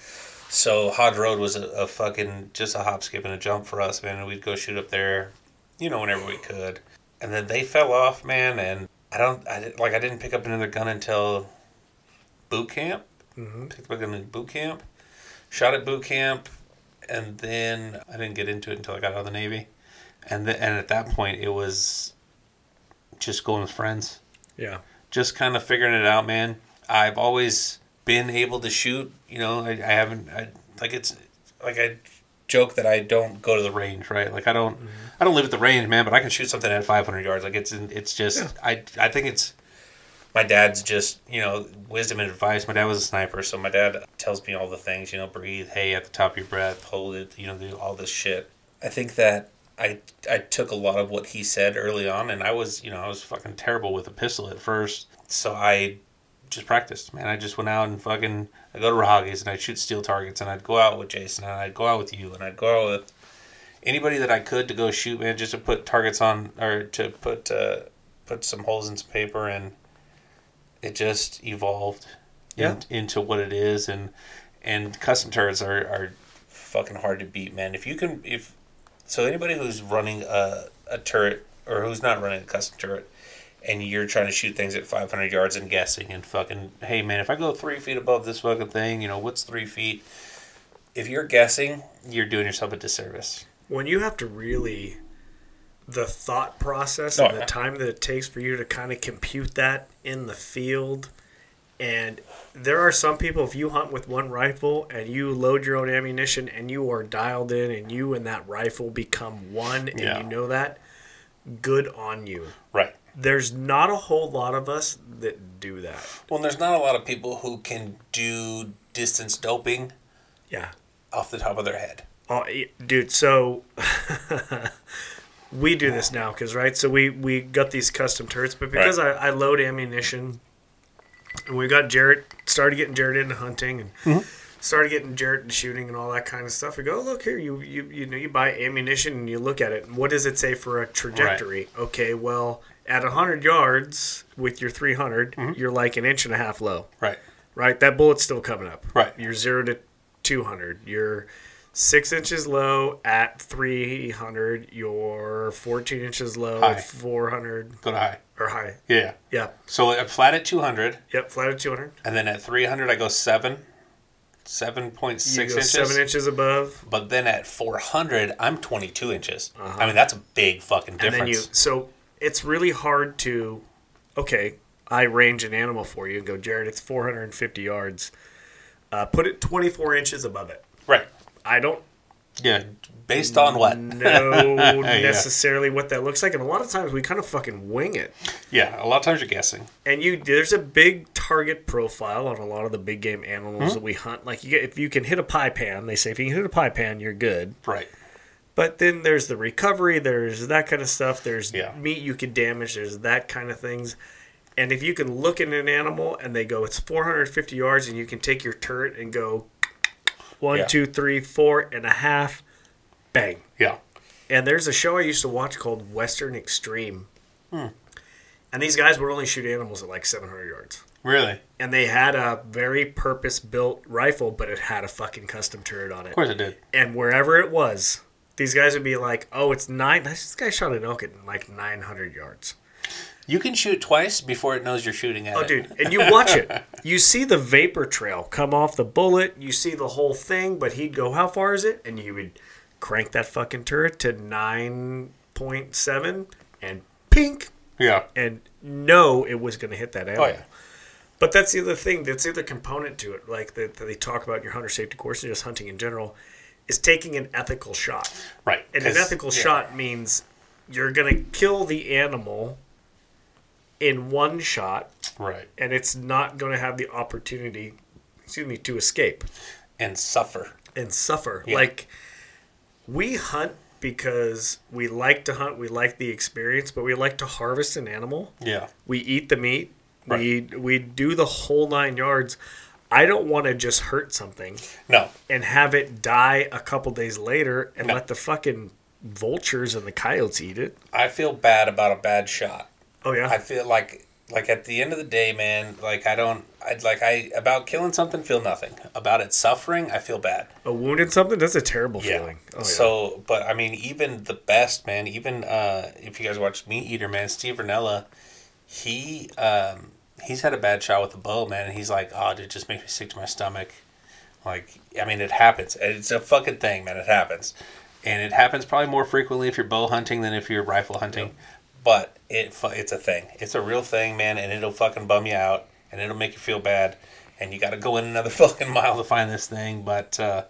so Hodge Road was a, a fucking just a hop, skip, and a jump for us, man. And we'd go shoot up there, you know, whenever we could. And then they fell off, man. And I don't, I like, I didn't pick up another gun until boot camp. Mm-hmm. Picked up a gun in boot camp, shot at boot camp, and then I didn't get into it until I got out of the Navy. And the, and at that point, it was just going with friends Yeah. just kind of figuring it out, man. I've always been able to shoot. You know, I, I haven't. I, like it's like I joke that I don't go to the range, right? Like I don't mm-hmm. I don't live at the range, man, but I can shoot something at 500 yards. Like it's it's just I I think it's my dad's just you know wisdom and advice. My dad was a sniper, so my dad tells me all the things. You know, breathe, hey, at the top of your breath, hold it. You know, do all this shit. I think that I I took a lot of what he said early on, and I was you know I was fucking terrible with a pistol at first, so I just practiced, man. I just went out and fucking I go to Raahauge's and I'd shoot steel targets, and I'd go out with Jason, and I'd go out with you, and I'd go out with anybody that I could to go shoot, man, just to put targets on or to put uh, put some holes in some paper, and it just evolved Yeah. in, into what it is, and and custom turrets are are fucking hard to beat, man. If you can, if so, anybody who's running a a turret or who's not running a custom turret. And you're trying to shoot things at 500 yards and guessing and fucking, hey man, if I go three feet above this fucking thing, you know, what's three feet? If you're guessing, you're doing yourself a disservice. when you have to really the thought process Oh, and the yeah. time that it takes for you to kind of compute that in the field and there are some people if you hunt with one rifle and you load your own ammunition and you are dialed in and you and that rifle become one and Yeah. you know that good on you Right. There's not a whole lot of us that do that Well, there's not a lot of people who can do distance doping yeah off the top of their head. Oh, dude. So we do this now because right. So we we got these custom turrets, but because I, I load ammunition, and we got Jerett started getting Jerett into hunting and Mm-hmm. started getting Jerett into shooting and all that kind of stuff. We go, look here, you you you know you buy ammunition and you look at it. And what does it say for a trajectory? Okay, well at hundred yards with your 300, Mm-hmm. you're like an inch and a half low Right. right? That bullet's still coming up. Right. You're zero to 200. You're six inches low at 300. You're 14 inches low High. at 400 Go to high. or high. Yeah. Yeah. So I'm flat at 200, Yep. Flat at 200. and then at 300 I go seven, 7.6 inches. seven inches above. But then at 400 I'm 22 inches. I mean that's a big fucking Uh-huh. And then you, difference. so it's really hard to, okay, I range an animal for you and go, Jerett, it's 450 yards. Uh, put it 24 inches above it. right. I don't Yeah. Based on what? know necessarily what that looks like. And a lot of times we kind of fucking wing it. Yeah. A lot of times you're guessing. And you, there's a big target profile on a lot of the big game animals Hmm? that we hunt. Like you get, if you can hit a pie pan, they say if you can hit a pie pan, you're good. Right. But then there's the recovery, there's that kind of stuff. There's Yeah. meat you can damage. There's that kind of things. And if you can look at an animal and they go, it's 450 yards, and you can take your turret and go one, Yeah. two, three, four and a half, bang. Yeah. And there's a show I used to watch called Western Extreme. Hmm. And these guys would only shoot animals at like 700 yards. Really? And they had a very purpose built rifle, but it had a fucking custom turret on it. Of course it did. And wherever it was, these guys would be like, oh, it's nine. This guy shot an elk at like 900 yards. You can shoot twice before it knows you're shooting at Oh, it. dude. And you watch it. You see the vapor trail come off the bullet. You see the whole thing, but he'd go, how far is it? And you would crank that fucking turret to 9.7 and pink. Yeah. And know it was going to hit that oh, animal. Oh yeah. But that's the other thing. That's the other component to it, like that, they talk about your hunter safety course and just hunting in general, is taking an ethical shot. Right. And an ethical yeah. shot means you're gonna kill the animal in one shot, Right. and it's not gonna have the opportunity, excuse me, to escape And suffer. and suffer. Yeah. Like we hunt because we like to hunt, we like the experience, but we like to harvest an animal. Yeah. We eat the meat. We we do the whole nine yards. I don't want to just hurt something No. and have it die a couple days later and No. let the fucking vultures and the coyotes eat it. I feel bad about a bad shot. Oh yeah. I feel like like at the end of the day, man, like I don't I'd like I about killing something feel nothing. About it suffering, I feel bad. a wound in something that's a terrible feeling. Oh, yeah. So, but I mean, even the best man, even uh, if you guys watch Meat Eater, man, Steve Rinella, he um, he's had a bad shot with a bow, man, and he's like, oh, it just makes me sick to my stomach. Like, I mean, it happens. It's a fucking thing, man. It happens, and it happens probably more frequently if you're bow hunting than if you're rifle hunting. But it it's a thing. It's a real thing, man, and it'll fucking bum you out, and it'll make you feel bad, and you got to go in another fucking mile to find this thing. But uh,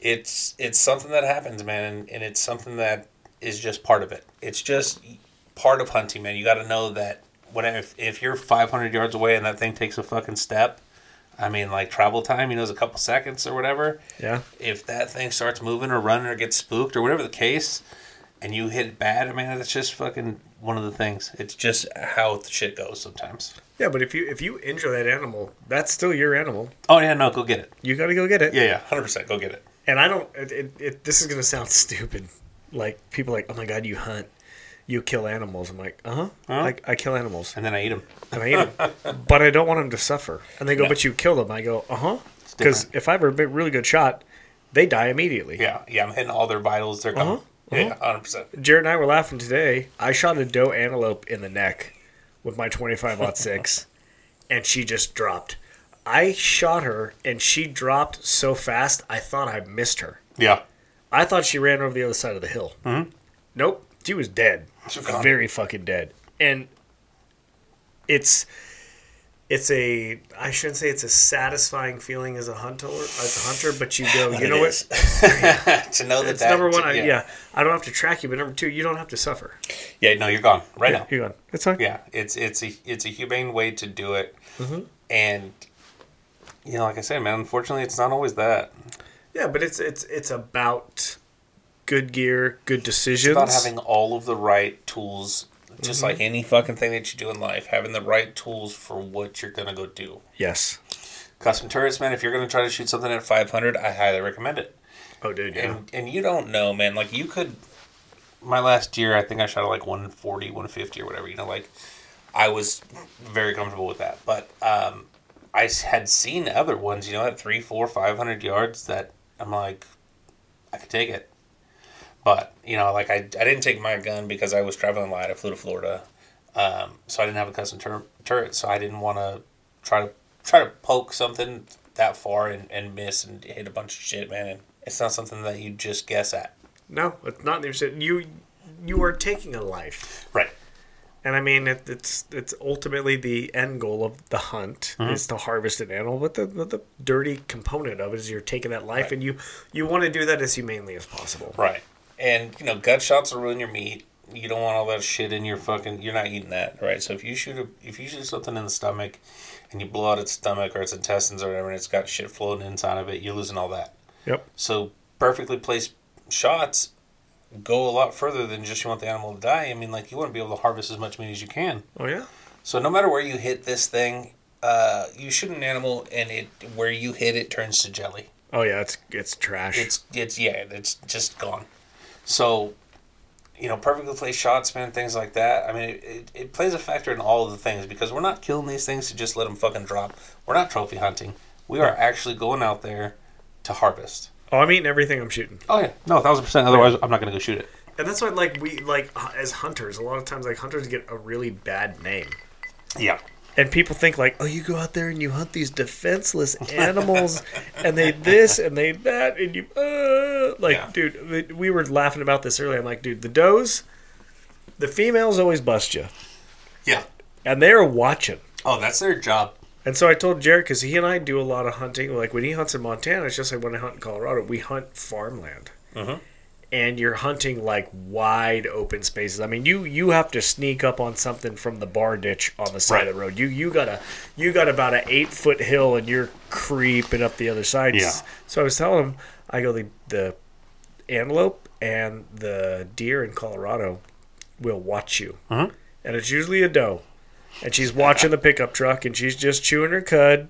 it's it's something that happens, man, and, and it's something that is just part of it. It's just part of hunting, man. You got to know that when if, if you're 500 yards away and that thing takes a fucking step, I mean, like travel time, you know, is a couple seconds or whatever. Yeah. If that thing starts moving or running or gets spooked or whatever the case, and you hit it bad, I mean, that's just fucking one of the things. It's just how the shit goes sometimes. Yeah, but if you if you injure that animal, that's still your animal. Oh yeah, no, go get it. You got to go get it. Yeah, yeah, hundred percent, go get it. And I don't. It, it, it, this is gonna sound stupid. Like people are like, oh my god, you hunt, you kill animals. I'm like, uh-huh. Huh? Like I kill animals And then I eat them. and I eat them, but I don't want them to suffer. And they go, but you killed them. I go, uh huh. Because different. if I have a really good shot, they die immediately. Yeah, yeah, I'm hitting all their vitals. They're gone. Uh-huh, Yeah, hundred percent. Jerett and I were laughing today. I shot a doe antelope in the neck with my 25 six, and she just dropped. I shot her, and she dropped so fast, I thought I missed her. Yeah, I thought she ran over the other side of the hill. Mhm. Nope, she was dead, She was very fucking dead. And it's it's a I shouldn't say it's a satisfying feeling as a hunter as a hunter, but you go, you know what? to know that It's that number one. I, yeah. yeah. I don't have to track you, but number two, you don't have to suffer. yeah, no, you're gone right now. You're gone. It's fine. Yeah, it's it's a it's a humane way to do it, Mm-hmm. and you know, like I said, man, unfortunately, it's not always that. Yeah, but it's it's it's about good gear, good decisions. It's about having all of the right tools, just Mm-hmm. like any fucking thing that you do in life, having the right tools for what you're gonna go do. yes. Custom turrets, man. If you're gonna try to shoot something at 500, I highly recommend it. Oh, dude. Yeah. And and you don't know, man. Like you could. My last year, I think I shot at like 140, 150 or whatever. You know, like I was very comfortable with that. But um, I had seen other ones, you know, at three, four, five hundred yards that I'm like, I could take it. But you know, like I, I didn't take my gun because I was traveling light. I flew to Florida, um, so I didn't have a custom tur- turret. So I didn't want to try to try to poke something that far and, and miss and hit a bunch of shit, man. And it's not something that you just guess at. No, it's not. You you are taking a life. Right. And I mean, it, it's it's ultimately the end goal of the hunt Mm-hmm. is to harvest an animal. But the, the the dirty component of it is you're taking that life, and you you want to do that as humanely as possible. Right. And you know, gut shots will ruin your meat. You don't want all that shit in your fucking. You're not eating that, right? So if you shoot a, if you shoot something in the stomach, and you blow out its stomach or its intestines or whatever, and it's got shit floating inside of it, you're losing all that. Yep. So perfectly placed shots go a lot further than just you want the animal to die. I mean, like you want to be able to harvest as much meat as you can. Oh yeah. So no matter where you hit this thing, uh, you shoot an animal, and it where you hit it turns to jelly. Oh yeah. It's it's trash. It's it's yeah, it's just gone. So, you know, perfectly placed shots, man, things like that. I mean, it, it, it plays a factor in all of the things because we're not killing these things to just let them fucking drop. We're not trophy hunting. We are actually going out there to harvest. oh, I'm eating everything I'm shooting. Oh yeah, no, thousand percent. Otherwise, I'm not gonna go shoot it. And that's why, like, we like as hunters, a lot of times, like hunters get a really bad name, Yeah, and people think like, oh, you go out there and you hunt these defenseless animals, and they this and they that, and you, uh, like, Yeah. dude, we- we were laughing about this earlier. I'm like, dude, the does, the females always bust you, yeah. and they're watching. Oh, that's their job. And so I told Jerett because he and I do a lot of hunting. Like when he hunts in Montana, it's just like when I hunt in Colorado. We hunt farmland, Mhm. And you're hunting like wide open spaces. I mean, you you have to sneak up on something from the bar ditch on the side of the road. You you got a you got about an eight foot hill, and you're creeping up the other side. Yeah. So I was telling him, I go the the antelope and the deer in Colorado will watch you, Mhm. and it's usually a doe, and she's watching the pickup truck, and she's just chewing her cud,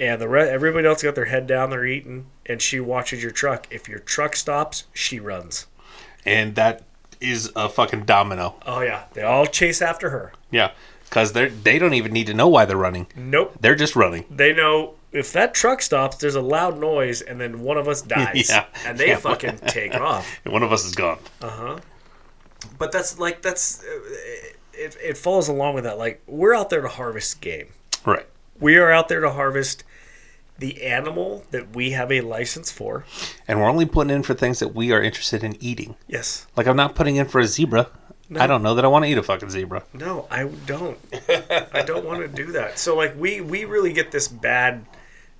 and the re- everybody else got their head down, they're eating, and she watches your truck. If your truck stops, she runs. And that is a fucking domino. Oh yeah, they all chase after her. Yeah, because they they don't even need to know why they're running. Nope, They're just running. they know if that truck stops, there's a loud noise, and then one of us dies, Yeah. and they Yeah. fucking take off. And one of us is gone. Uh huh. But that's like that's it. It falls along with that. Like we're out there to harvest game. Right. We are out there to harvest the animal that we have a license for. And we're only putting in for things that we are interested in eating. Yes. Like I'm not putting in for a zebra. I don't know that I want to eat a fucking zebra. No, I don't. I don't want to do that. So like we we really get this bad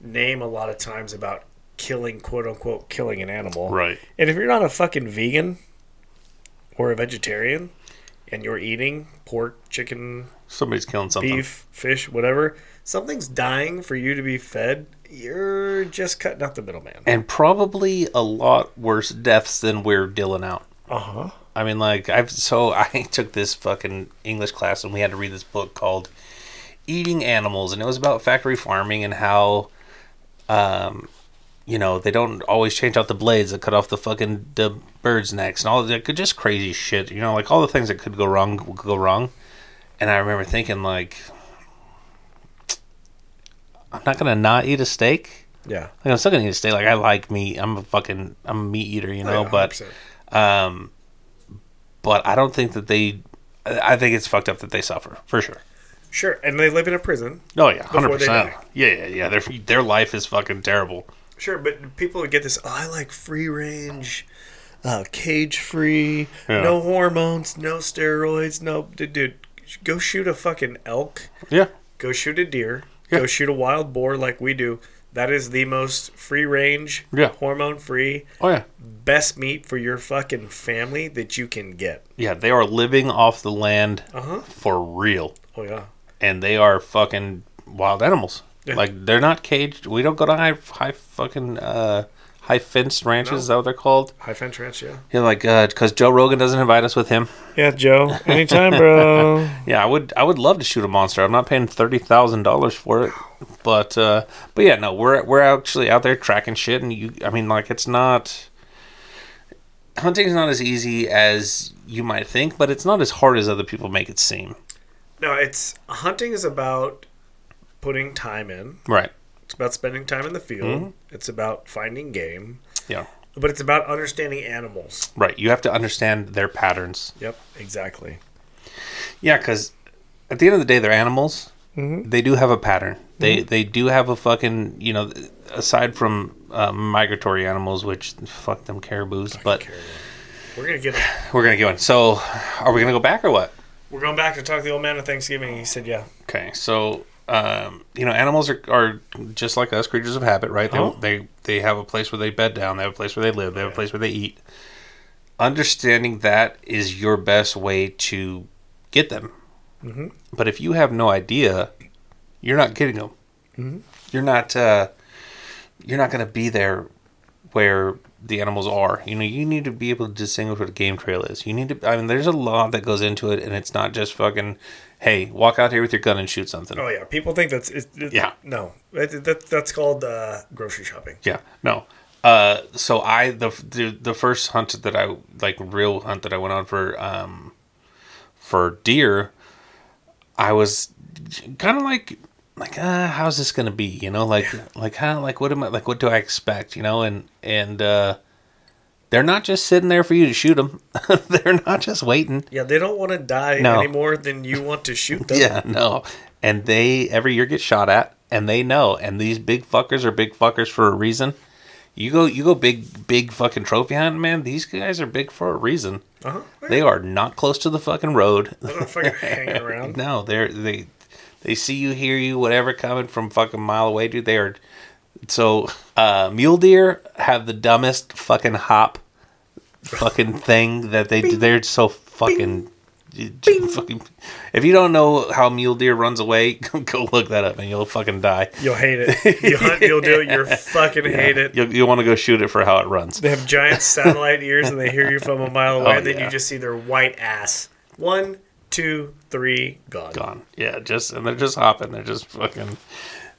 name a lot of times about killing, quote unquote, killing an animal. Right. And if you're not a fucking vegan or a vegetarian and you're eating pork, chicken, Somebody's killing something. beef, fish, whatever, something's dying for you to be fed, you're just cutting out the middleman. And probably a lot worse deaths than we're dealing out. Uh huh. I mean, like I've so I took this fucking English class and we had to read this book called "Eating Animals," and it was about factory farming and how, um, you know, they don't always change out the blades that cut off the fucking the birds' necks and all that, just crazy shit. You know, like all the things that could go wrong could go wrong. And I remember thinking, like, I'm not gonna not eat a steak. Yeah. Like I'm still gonna eat a steak. Like I like meat. I'm a fucking I'm a meat eater, you know. Yeah, but um, but I don't think that they. I I think it's fucked up that they suffer for sure. Sure. And they live in a prison. Oh yeah, hundred percent. Yeah, yeah, yeah. Their their life is fucking terrible. Sure, but people get this. Oh, I like free range, uh, cage free, Yeah. no hormones, no steroids, no. Dude, dude, go shoot a fucking elk. Yeah, Go shoot a deer. Yeah. Go shoot a wild boar like we do. That is the most free range, Yeah. hormone free, oh yeah, best meat for your fucking family that you can get. yeah. They are living off the land Uh huh. for real, Oh yeah. and they are fucking wild animals. Yeah. Like they're not caged. We don't go to high high fucking uh high fenced ranches. No. Is that what they're called? High fence ranch, yeah. Yeah, like because Joe Rogan doesn't invite us with him. Yeah, Joe. Anytime, bro. Yeah, I would I would love to shoot a monster. I'm not paying thirty thousand dollars for it. But uh but yeah, no, we're we're actually out there tracking shit and you I mean like it's not hunting's not as easy as you might think, but it's not as hard as other people make it seem. no, it's hunting is about putting time in. Right. It's about spending time in the field. Mhm. It's about finding game. Yeah. But it's about understanding animals. Right. You have to understand their patterns. Yep, exactly. Yeah, because at the end of the day, they're animals. Mhm. They do have a pattern. They they do have a fucking you know, aside from uh, migratory animals, which fuck them caribous, but We're gonna get. we're gonna go in. So, are we gonna go back or what? We're going back to talk to the old man at Thanksgiving. He said, "Yeah, Okay, so um, you know, animals are, are just like us, creatures of habit, right? They, Oh. they they have a place where they bed down. They have a place where they live. They have a place where they eat. Understanding that is your best way to get them. Mhm. But if you have no idea, you're not getting them. Mhm. You're not. Uh, you're not going to be there where the animals are. You know, you need to be able to distinguish what a game trail is. You need to. I mean, there's a lot that goes into it, and it's not just fucking. Hey, walk out here with your gun and shoot something. oh yeah." People think that's it, it- Yeah. No, that, that, that's called uh, grocery shopping. Yeah, no. Uh, so I the, the the first hunt that I like real hunt that I went on for um for deer, I was kind of like like uh, how's this gonna be? You know, like like how like what am I like what do I expect? You know, and and uh, they're not just sitting there for you to shoot them. they're not just waiting. Yeah, they don't want to die No. any more than you want to shoot them. Yeah, no. And they every year get shot at, and they know. And these big fuckers are big fuckers for a reason. You go, you go big, big fucking trophy hunting, man. These guys are big for a reason. Uh-huh. They are not close to the fucking road. They're not fucking around. no, they're they they see you, hear you, whatever coming from fucking mile away, dude. They are so uh, mule deer have the dumbest fucking hop fucking thing that they do. They're so fucking. Fucking, if you don't know how mule deer runs away, go look that up and you'll fucking die. You'll hate it. You hunt, you'll do it. You'll fucking hate it. You'll, you'll want to go shoot it for how it runs. They have giant satellite ears and they hear you from a mile away. Oh, and then yeah. you just see their white ass. One, two, three, gone. Gone. Yeah, just and they're just hopping. They're just fucking.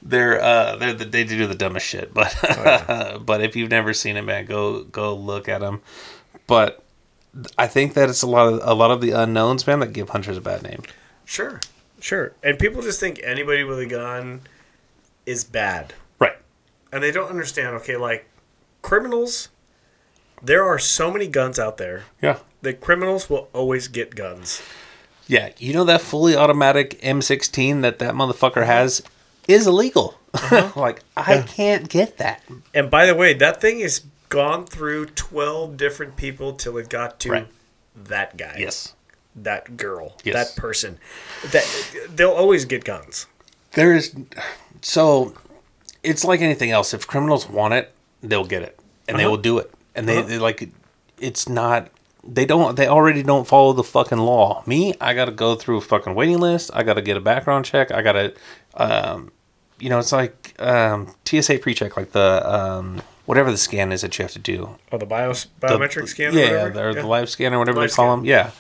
They're uh they're the, they do the dumbest shit. But but if you've never seen it, man, go go look at them. But I think that it's a lot of a lot of the unknowns, man, that give hunters a bad name. Sure, sure. And people just think anybody with a gun is bad. Right. And they don't understand, okay, like criminals, there are so many guns out there Yeah. that criminals will always get guns. Yeah, you know that fully automatic M16 that that motherfucker has is illegal. like I can't get that. And by the way, that thing is gone through 12 different people till it got to Right. that guy. Yes. That girl. Yes. That person. That they'll always get guns. There is so it's like anything else. If criminals want it, they'll get it, and they Uh-huh. will do it, and they, Uh-huh. they like it's not. They don't. They already don't follow the fucking law. Me, I got to go through a fucking waiting list. I got to get a background check. I got to, um, you know, it's like um, TSA pre-check, like the um, whatever the scan is that you have to do. Oh, the bios, The- biometric scan. or Yeah, whatever? Yeah. the live scan or whatever Live they call scan. them. Yeah,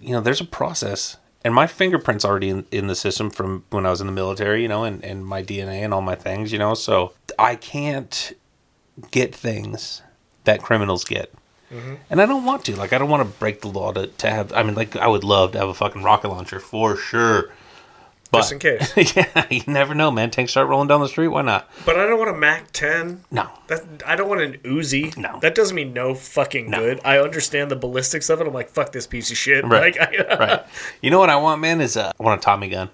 you know, there's a process, and my fingerprints already in, in the system from when I was in the military. You know, and and my DNA and all my things. You know, so I can't get things that criminals get. Mm-hmm. And I don't want to. Like, I don't want to break the law to, to have. I mean, like, I would love to have a fucking rocket launcher for sure. But, Just in case. yeah, you never know, man. Tanks start rolling down the street. Why not? But I don't want a Mac 10. No. That I don't want an Uzi. No. That doesn't mean no fucking No. good. I understand the ballistics of it. I'm like, fuck this piece of shit. Right. Like, I, right. You know what I want, man? Is uh, I want a Tommy gun.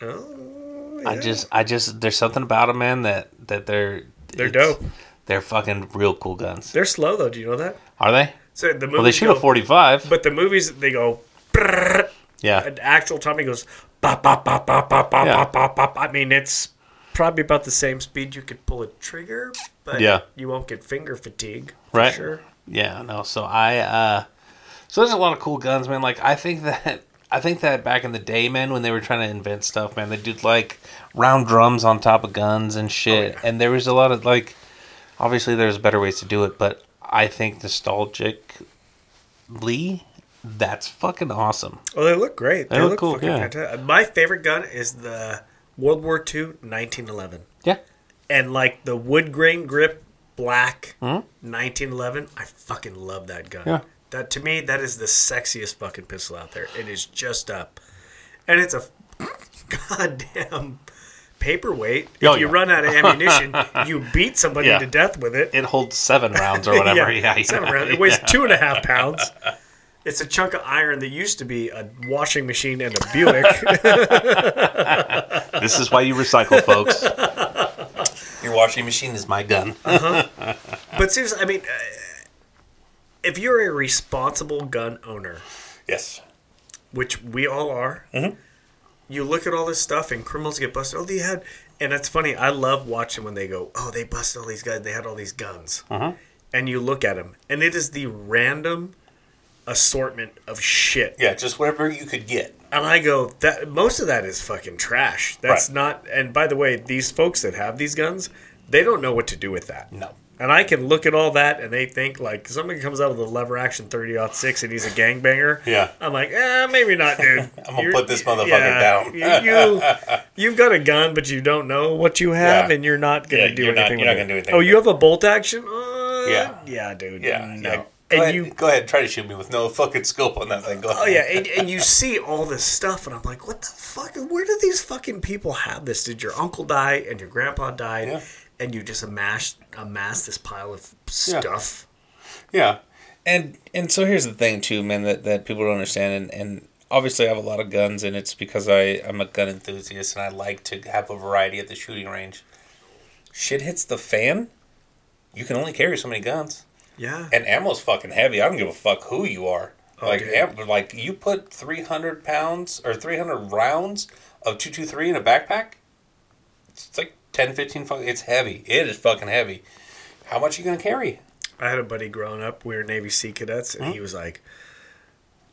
Oh, I just, I just, there's something about them, man. That that they're They're dope. They're fucking real cool guns. They're slow though. Do you know that? Are they? So the Well, they shoot go, a 45. But the movies they go. Yeah. An actual Tommy goes. Bop, bop, bop, bop, bop, bop, Yeah. bop, bop, bop. I mean, it's probably about the same speed you could pull a trigger, but Yeah. you won't get finger fatigue. For Right. Sure. Yeah, no. So I uh so there's a lot of cool guns, man. Like I think that I think that back in the day, man, when they were trying to invent stuff, man, they did like round drums on top of guns and shit. yeah. And there was a lot of like obviously there's better ways to do it, but I think nostalgically that's fucking awesome. Oh, they look great. They, They look look, cool, fucking yeah. fantastic. My favorite gun is the World War II 1911. Yeah. And like the wood grain grip black Mhm. 1911, I fucking love that gun. Yeah. That to me, that is the sexiest fucking pistol out there. It is just up, and it's a goddamn paperweight. Oh, if you yeah. run out of ammunition, you beat somebody Yeah. to death with it. It holds seven rounds or whatever. yeah, yeah, seven rounds. It weighs two and a half pounds. It's a chunk of iron that used to be a washing machine and a Buick. This is why you recycle, folks. Your washing machine is my gun. but seriously, I mean, uh, if you're a responsible gun owner, yes. which we all are, Mm-hmm. you look at all this stuff and criminals get busted. Oh, they had, and it's funny. I love watching when they go, "Oh, they busted all these guys. They had all these guns," Mhm. and you look at them, and it is the random assortment of shit. Yeah, just whatever you could get. And I go, that most of that is fucking trash. That's Right. not. And by the way, these folks that have these guns, they don't know what to do with that. No. And I can look at all that and they think like somebody comes out with a lever action 30 six and he's a gangbanger. Yeah. I'm like, eh, maybe not, dude. I'm gonna put this motherfucker down. you, you, you've got a gun, but you don't know what you have, Yeah. and you're not gonna Yeah, do you're not- anything. you're not with gonna do anything Oh, you have a bolt action? Uh, Yeah. Yeah, dude. Yeah, No. Yeah. And ahead, you, go ahead, try to shoot me with no fucking scope on that thing. Go ahead. Oh yeah, and, and you see all this stuff, and I'm like, what the fuck? Where do these fucking people have this? Did your uncle die and your grandpa died, Yeah. and you just amass amass this pile of Yeah. stuff? Yeah, and and so here's the thing too, man, that, that people don't understand, and, and obviously I have a lot of guns, and it's because I I'm a gun enthusiast, and I like to have a variety at the shooting range. Shit hits the fan, you can only carry so many guns, Yeah, and ammo's fucking heavy. I don't give a fuck who you are. Oh, like like you put three hundred pounds or three hundred rounds of two two three in a backpack. It's like 10, 15 fuck. It's heavy. It is fucking heavy. How much you gonna carry? I had a buddy growing up. We were Navy Sea cadets, and he was like,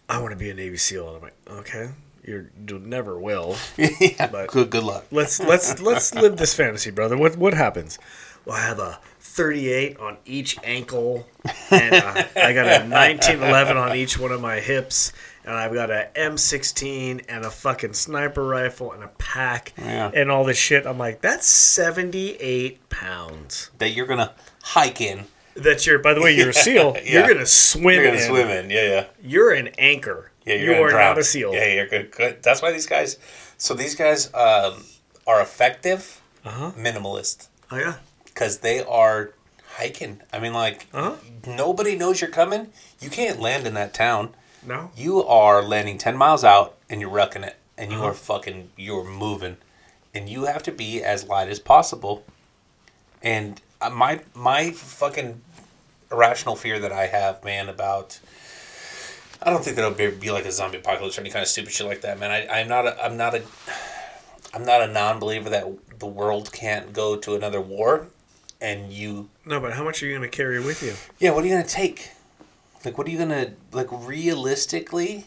"I want to be a Navy SEAL." And I'm like, "Okay, you're, you never will." yeah. But- good good luck. let's let's let's live this fantasy, brother. What what happens? Well, I have a 38 on each ankle, and uh, I got a 1911 on each one of my hips, and I've got a M16 and a fucking sniper rifle and a pack Yeah. and all this shit. I'm like, that's 78 pounds. that you're gonna hike in. That's your. By the way, you're a SEAL. Yeah. You're gonna swim. You're gonna in. swim in. Yeah, yeah. You're an anchor. Yeah, you're you are not a SEAL. Yeah, you're good. good. That's why these guys. So these guys um, are effective, Uh-huh. minimalist, Oh yeah. Because they are hiking. I mean, like Uh-huh. nobody knows you're coming. You can't land in that town. No. You are landing ten miles out, and you're wrecking it, and you Uh-huh. are fucking. You're moving, and you have to be as light as possible. And uh, my my fucking irrational fear that I have, man, about. I don't think that'll be, be like a zombie apocalypse or any kind of stupid shit like that, man. I, I'm not a I'm not a I'm not a non-believer that the world can't go to another war. And you No, but how much are you going to carry with you? yeah, what are you gonna take? Like, what are you gonna like realistically?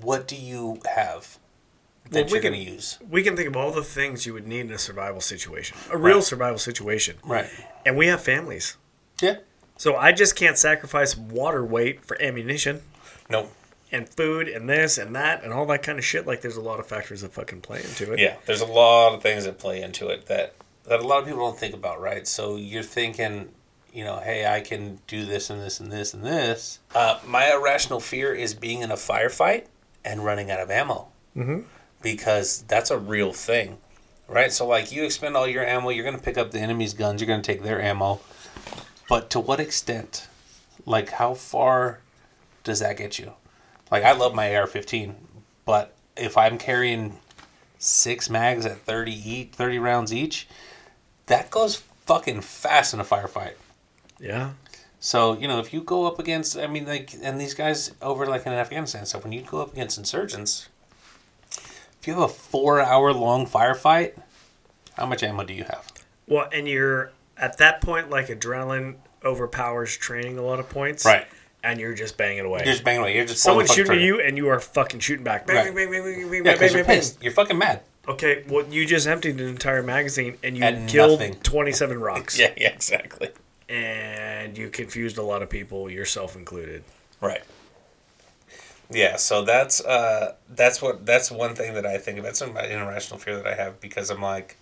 What do you have that Well, we you're can- gonna use? We can think of all the things you would need in a survival situation, a real Right. survival situation. Right. And we have families. Yeah. So I just can't sacrifice water weight for ammunition No. and food and this and that and all that kind of shit. Like, there's a lot of factors that fucking play into it. Yeah, there's a lot of things that play into it that that a lot of people don't think about, right? So you're thinking, you know, hey, I can do this and this and this and this. Uh, my irrational fear is being in a firefight and running out of ammo, Mhm. because that's a real thing, right? So like, you expend all your ammo, you're gonna pick up the enemy's guns, you're gonna take their ammo, but to what extent? Like, how far does that get you? Like, I love my AR-15, but if I'm carrying six mags at 30 each, 30 rounds each, that goes fucking fast in a firefight. Yeah. So, you know, if you go up against, I mean, like, and these guys over, like, in Afghanistan stuff, when you go up against insurgents, if you have a four hour long firefight, how much ammo do you have? Well, and you're at that point, like, adrenaline overpowers training a lot of points. Right. And you're just banging away. You're just banging away. You're just Someone's pulling shooting at you, and you are fucking shooting back. Bang, Right. bang, bang, bang, bang, bang. Yeah, bang, because you're bang, bang. pissed. You're fucking mad. Okay, well, you just emptied an entire magazine and you And killed nothing. 27 rocks. Yeah, yeah, exactly. And you confused a lot of people, yourself included. Right. Yeah, so that's uh that's what that's one thing that I think about. It's an irrational fear that I have because I'm like,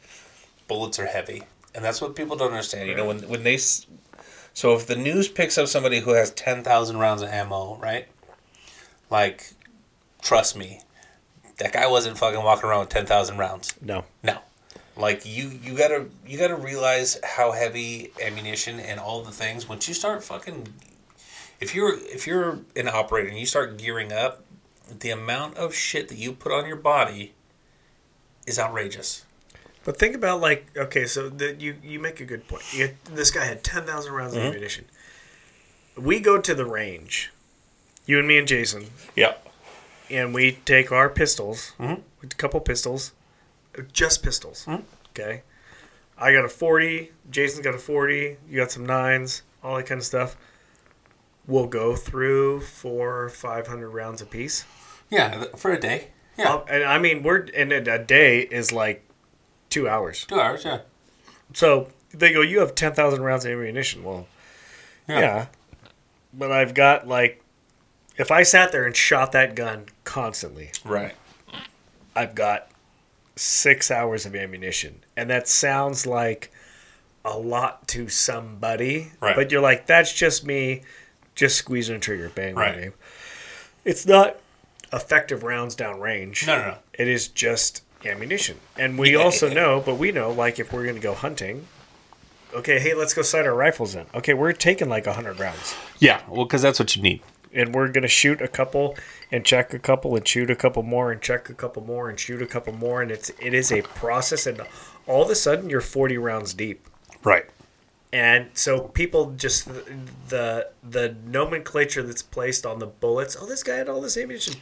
bullets are heavy, and that's what people don't understand. You know, when when they, so if the news picks up somebody who has ten thousand rounds of ammo, right? Like, trust me, that guy wasn't fucking walking around with ten thousand rounds. No. No. Like you, you gotta, you gotta realize how heavy ammunition and all the things. Once you start fucking, if you're if you're an operator and you start gearing up, the amount of shit that you put on your body is outrageous. But think about, like, okay, so the, you, you make a good point. You, this guy had 10,000 rounds Mm-hmm. of ammunition. We go to the range, you and me and Jason, Yep. And we take our pistols, Mhm. a couple pistols, just pistols. Mhm. Okay, I got a forty. Jason's got a forty. You got some nines, all that kind of stuff. We'll go through four, five hundred rounds a piece. Yeah, for a day. Yeah, Uh, and I mean, we're and a day is like two hours. two hours. Yeah. So they go, you have ten thousand rounds of ammunition. Well, Yeah. yeah, but I've got like, if I sat there and shot that gun constantly, Right. I've got six hours of ammunition. And that sounds like a lot to somebody. Right. But you're like, that's just me just squeezing a trigger. Bang, Right. bang. It's not effective rounds down range. No, no, no. It is just ammunition. And we also know, but we know, like, if we're going to go hunting, okay, hey, let's go sight our rifles in. Okay, we're taking like 100 rounds Yeah. Well, because that's what you need. And we're gonna shoot a couple and check a couple and shoot a couple more and check a couple more and shoot a couple more and it's it is a process and all of a sudden you're 40 rounds deep Right. and so people just the the nomenclature that's placed on the bullets oh this guy had all this ammunition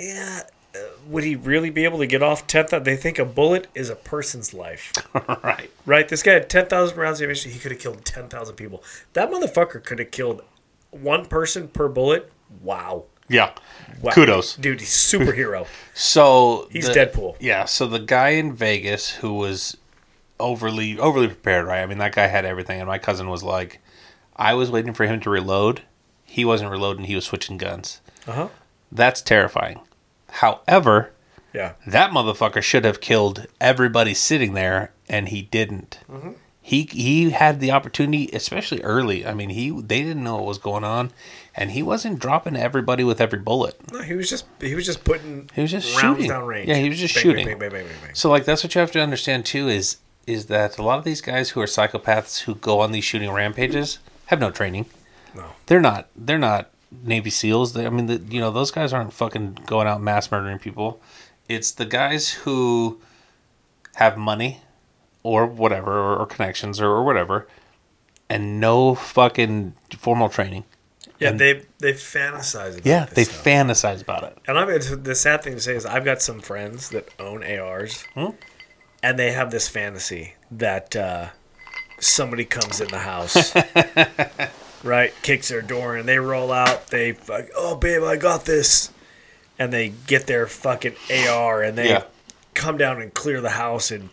yeah uh, would he really be able to get off 10,000 they think a bullet is a person's life right. right this guy had 10,000 rounds of ammunition he could have killed 10,000 people that motherfucker could have killed one person per bullet wow Yeah. Wow. Kudos. Dude, he's superhero. So He's the- Deadpool. Yeah. So the guy in Vegas who was overly overly prepared, right? I mean, that guy had everything, and my cousin was like, I was waiting for him to reload. He wasn't reloading. He was switching guns. Uh huh. That's terrifying. However, Yeah. that motherfucker should have killed everybody sitting there, and he didn't. Mm-hmm. He he had the opportunity, especially early. I mean, he they didn't know what was going on, and he wasn't dropping everybody with every bullet. No, he was just he was just putting He was just rounds shooting. down range. Yeah, he was just Bang, shooting. Bang, bang. So like that's what you have to understand too is is that a lot of these guys who are psychopaths who go on these shooting rampages have no training. No. They're not they're not Navy SEALs. They, I mean, the, you know, those guys aren't fucking going out mass murdering people. It's the guys who have money or whatever or, or connections or, or whatever and no fucking formal training. Yeah, And- they they fantasize about Yeah, they stuff. fantasize about it. and I've the sad thing to say is I've got some friends that own ARs, Hmm? and they have this fantasy that uh, somebody comes in the house. right, kicks their door and they roll out. They like, oh babe, I got this, and they get their fucking AR and they Yeah. come down and clear the house and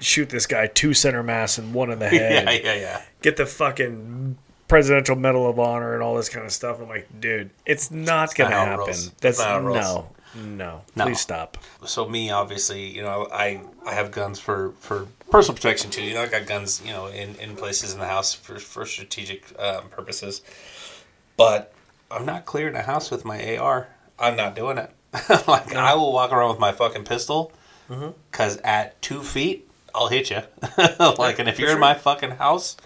shoot this guy two center mass and one in the head. yeah, yeah, yeah. Get the fucking presidential medal of honor and all this kind of stuff. I'm like, dude, it's not gonna not happen. That's not how it rolls. no, no, No. Please stop. so me obviously you know i i have guns for for personal protection too you know i got guns you know in in places in the house for for strategic um, purposes but i'm not clearing a house with my ar i'm not doing it like i will walk around with my fucking pistol because at two feet i'll hit you like and if you're in my fucking house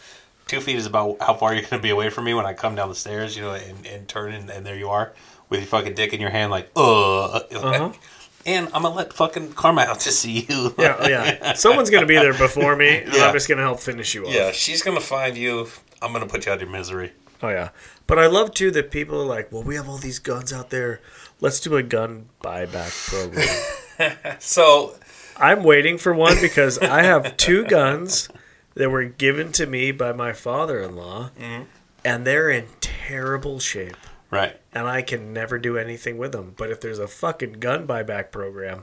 two feet is about how far you're going to be away from me when i come down the stairs you know and, and turn and, and there you are with your fucking dick in your hand like uh Uh-huh. and I'm gonna let fucking Karma out to see you. Yeah, oh, yeah. Someone's gonna be there before me, and Yeah. I'm just gonna help finish you off. Yeah, she's gonna find you. I'm gonna put you out of your misery. Oh yeah. But I love too that people are like, well, we have all these guns out there. Let's do a gun buyback program. So I'm waiting for one because I have two guns that were given to me by my father-in-law, Mm-hmm. and they're in terrible shape. right, and I can never do anything with them. But if there's a fucking gun buyback program,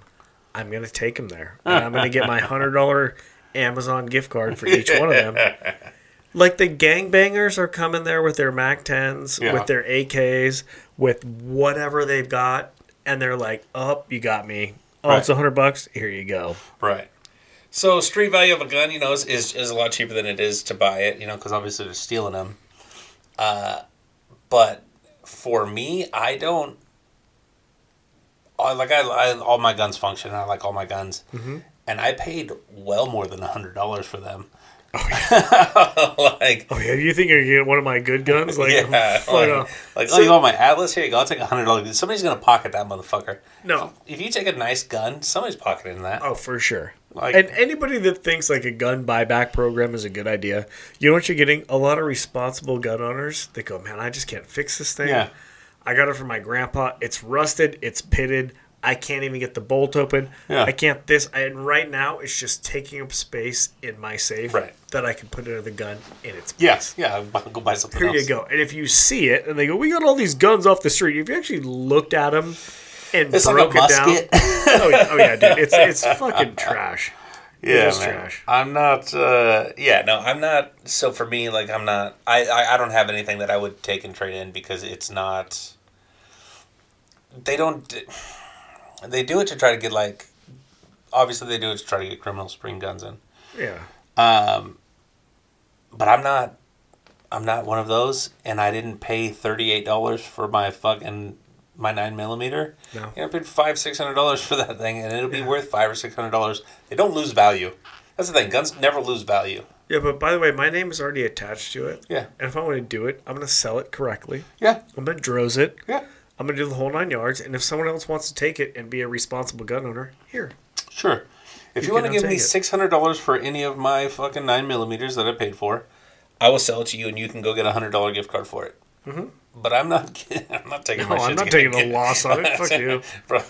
I'm gonna take them there, and I'm gonna get my hundred dollar Amazon gift card for each one of them. Like the gangbangers are coming there with their Mac 10s, Yeah. with their AKs, with whatever they've got, and they're like, "Oh, you got me. Oh, Right. it's a hundred bucks. Here you go." right. So street value of a gun, you know, is, is, is a lot cheaper than it is to buy it. You know, because obviously they're stealing them. Uh, but for me, I don't. I like I, I all my guns function. I like all my guns, and I paid well more than a hundred dollars for them. Oh, like Oh yeah, you think you're gonna get one of my good guns? Like, yeah, like, off. like So- oh, you want my Atlas? Here you go. I'll take a hundred dollars. Somebody's gonna pocket that motherfucker. no, If you take a nice gun, somebody's pocketing that. Oh, for sure. Like- and anybody that thinks like a gun buyback program is a good idea, you know what you're getting? A lot of responsible gun owners that go, man, I just can't fix this thing. Yeah. I got it from my grandpa. It's rusted. It's pitted. I can't even get the bolt open. Yeah. I can't this. And right now, it's just taking up space in my safe Right. that I can put another gun in its place. Yes, yeah. I'll Go buy something Here else. you go. And if you see it and they go, we got all these guns off the street. If you actually looked at them and It's like broke a it down. oh, yeah, oh yeah, dude. It's it's fucking trash. yeah, man. trash. I'm not. Uh, yeah, no, I'm not. So for me, like, I'm not. I, I I don't have anything that I would take and trade in because it's not. They don't. They do it to try to get like. Obviously, they do it to try to get criminals bring guns in. Yeah. Um, but I'm not. I'm not one of those, and I didn't pay thirty eight dollars for my fucking my nine millimeter. No. You know, I paid five six hundred dollars for that thing, and it'll be worth five or six hundred dollars. They don't lose value. That's the thing. Guns never lose value. Yeah, but by the way, my name is already attached to it. Yeah. And if I want to do it, I'm going to sell it correctly. Yeah. I'm going to DROS it. Yeah. I'm going to do the whole nine yards. And if someone else wants to take it and be a responsible gun owner, here. Sure. If you, You want to give me six hundred dollars for any of my fucking nine millimeters that I paid for, I will sell it to you, and you can go get a hundred dollar gift card for it. Mm-hmm. But I'm not. I'm not taking. No, I'm not taking the loss on it. Fuck you. Bro,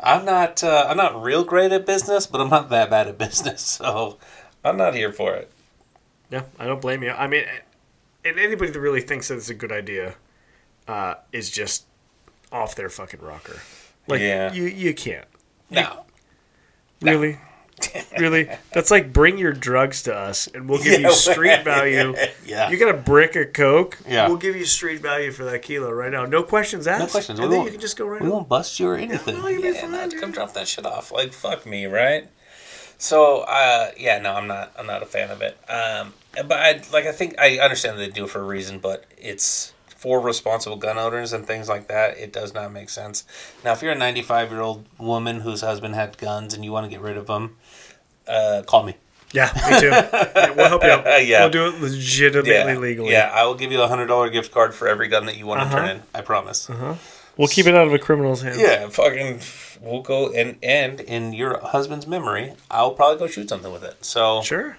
I'm not. Uh, I'm not real great at business, but I'm not that bad at business. So I'm not here for it. Yeah, I don't blame you. I mean, and anybody that really thinks that it's a good idea uh, is just off their fucking rocker. Like, Yeah. you, you can't. No. Really? really? That's like bring your drugs to us and we'll give Yeah, you street value. Yeah. You got a brick of Coke? Yeah. We'll give you street value for that kilo right now. No questions asked. No questions. And We then you can just go right We on. won't bust you or anything. no, yeah, fine, no, come drop that shit off. Like fuck me, right? So uh, yeah, no, I'm not. I'm not a fan of it. Um, but I like. I think I understand they do it for a reason, but it's for responsible gun owners and things like that. It does not make sense. Now, if you're a 95 year old woman whose husband had guns and you want to get rid of them, uh, call me. Yeah, me too. Yeah, we'll help you out. Yeah. We'll do it legitimately Yeah, legally. yeah. I will give you a hundred dollar gift card for every gun that you want to Uh-huh. turn in. I promise. Uh-huh. We'll keep it out of a criminal's hands. Yeah, fucking. We'll go and and in your husband's memory, I'll probably go shoot something with it. So Sure.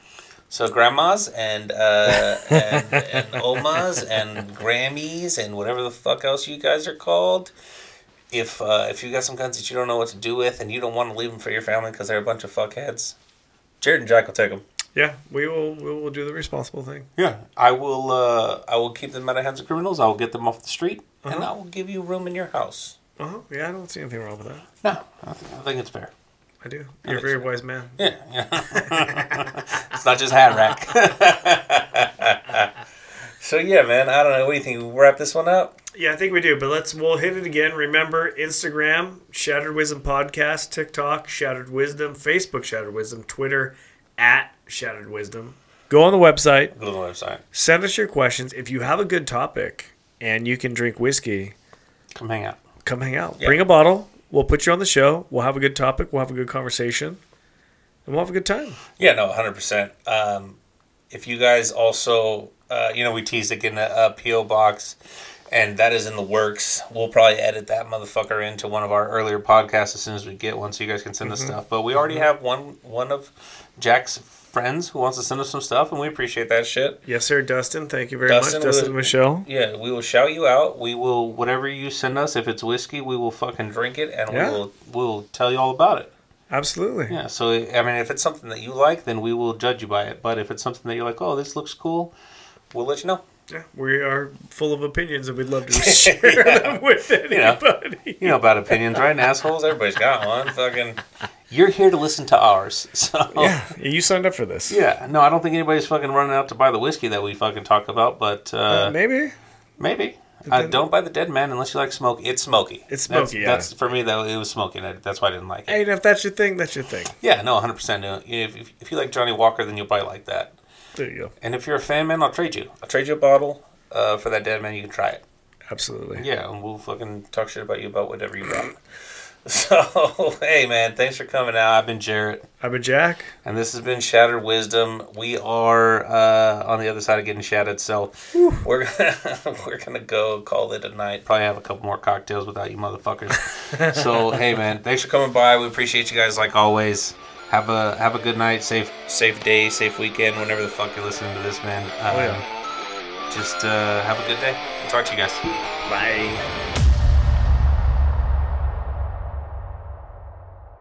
So grandmas and uh and, and omas and Grammys and whatever the fuck else you guys are called. If uh, if you got some guns that you don't know what to do with and you don't want to leave them for your family because they're a bunch of fuckheads, Jerett and Jack will take them. Yeah, we will. We will do the responsible thing. Yeah, I will. Uh, I will keep them out of hands of criminals. I will get them off the street, and Uh-huh. I will give you room in your house. Uh huh. Yeah, I don't see anything wrong with that. No, I think, I think it's fair. I do. You're a very wise man. Yeah, yeah. it's not just hat rack. so yeah, man. I don't know. What do you think? We wrap this one up? Yeah, I think we do. But let's we'll hit it again. Remember Instagram, Shattered Wisdom Podcast, TikTok, Shattered Wisdom, Facebook, Shattered Wisdom, Twitter, at Shattered Wisdom. Go on the website, Go to the website. send us your questions. If you have a good topic and you can drink whiskey, Come hang out. come hang out. Yeah. Bring a bottle. We'll put you on the show. We'll have a good topic. We'll have a good conversation. And we'll have a good time. Yeah, no, hundred percent. Um, if you guys also, uh, you know, we teased it getting a, a PO box, and that is in the works. We'll probably edit that motherfucker into one of our earlier podcasts as soon as we get one, so you guys can send us stuff. But we already have one one of Jack's friends who wants to send us some stuff, and we appreciate that shit. Yes, sir, Dustin. Thank you very Dustin much, Dustin was- Michelle. Yeah, we will shout you out. We will whatever you send us. If it's whiskey, we will fucking drink it, and Yeah. we will we'll tell you all about it. Absolutely. Yeah, so I mean, if it's something that you like, then we will judge you by it. But if it's something that you're like, oh, this looks cool, we'll let you know. Yeah, we are full of opinions, and we'd love to share them with know. anybody. You know about opinions, right? Assholes, everybody's got one. Fucking, you're here to listen to ours. So Yeah, you signed up for this. yeah, no, I don't think anybody's fucking running out to buy the whiskey that we fucking talk about. But uh, Uh, maybe. maybe. Uh, don't buy the Dead Man unless you like smoke. It's smoky. It's That's- smoky, yeah. That's for me. though. it was smoky. That's why I didn't like it. Hey, and if that's your thing, that's your thing. Yeah, no, 100. percent If if if you like Johnnie Walker, then you'll probably like that. There you go. And if you're a fan, man, I'll trade you. I'll trade you a bottle uh, for that Dead Man. You can try it. Absolutely. Yeah, and we'll fucking talk shit about you about whatever you got. So, hey, man, thanks for coming out. I've been Jerett, I've been Jack. and this has been Shattered Wisdom. We are uh, on the other side of getting shattered, so we're gonna we're gonna go call it a night. Probably have a couple more cocktails without you motherfuckers. so, hey, man, thanks for coming by. We appreciate you guys like always. Have a have a good night, safe safe day, safe weekend, whenever the fuck you're listening to this, man. Um, Oh, yeah. Just uh, have a good day. Talk to you guys. Bye.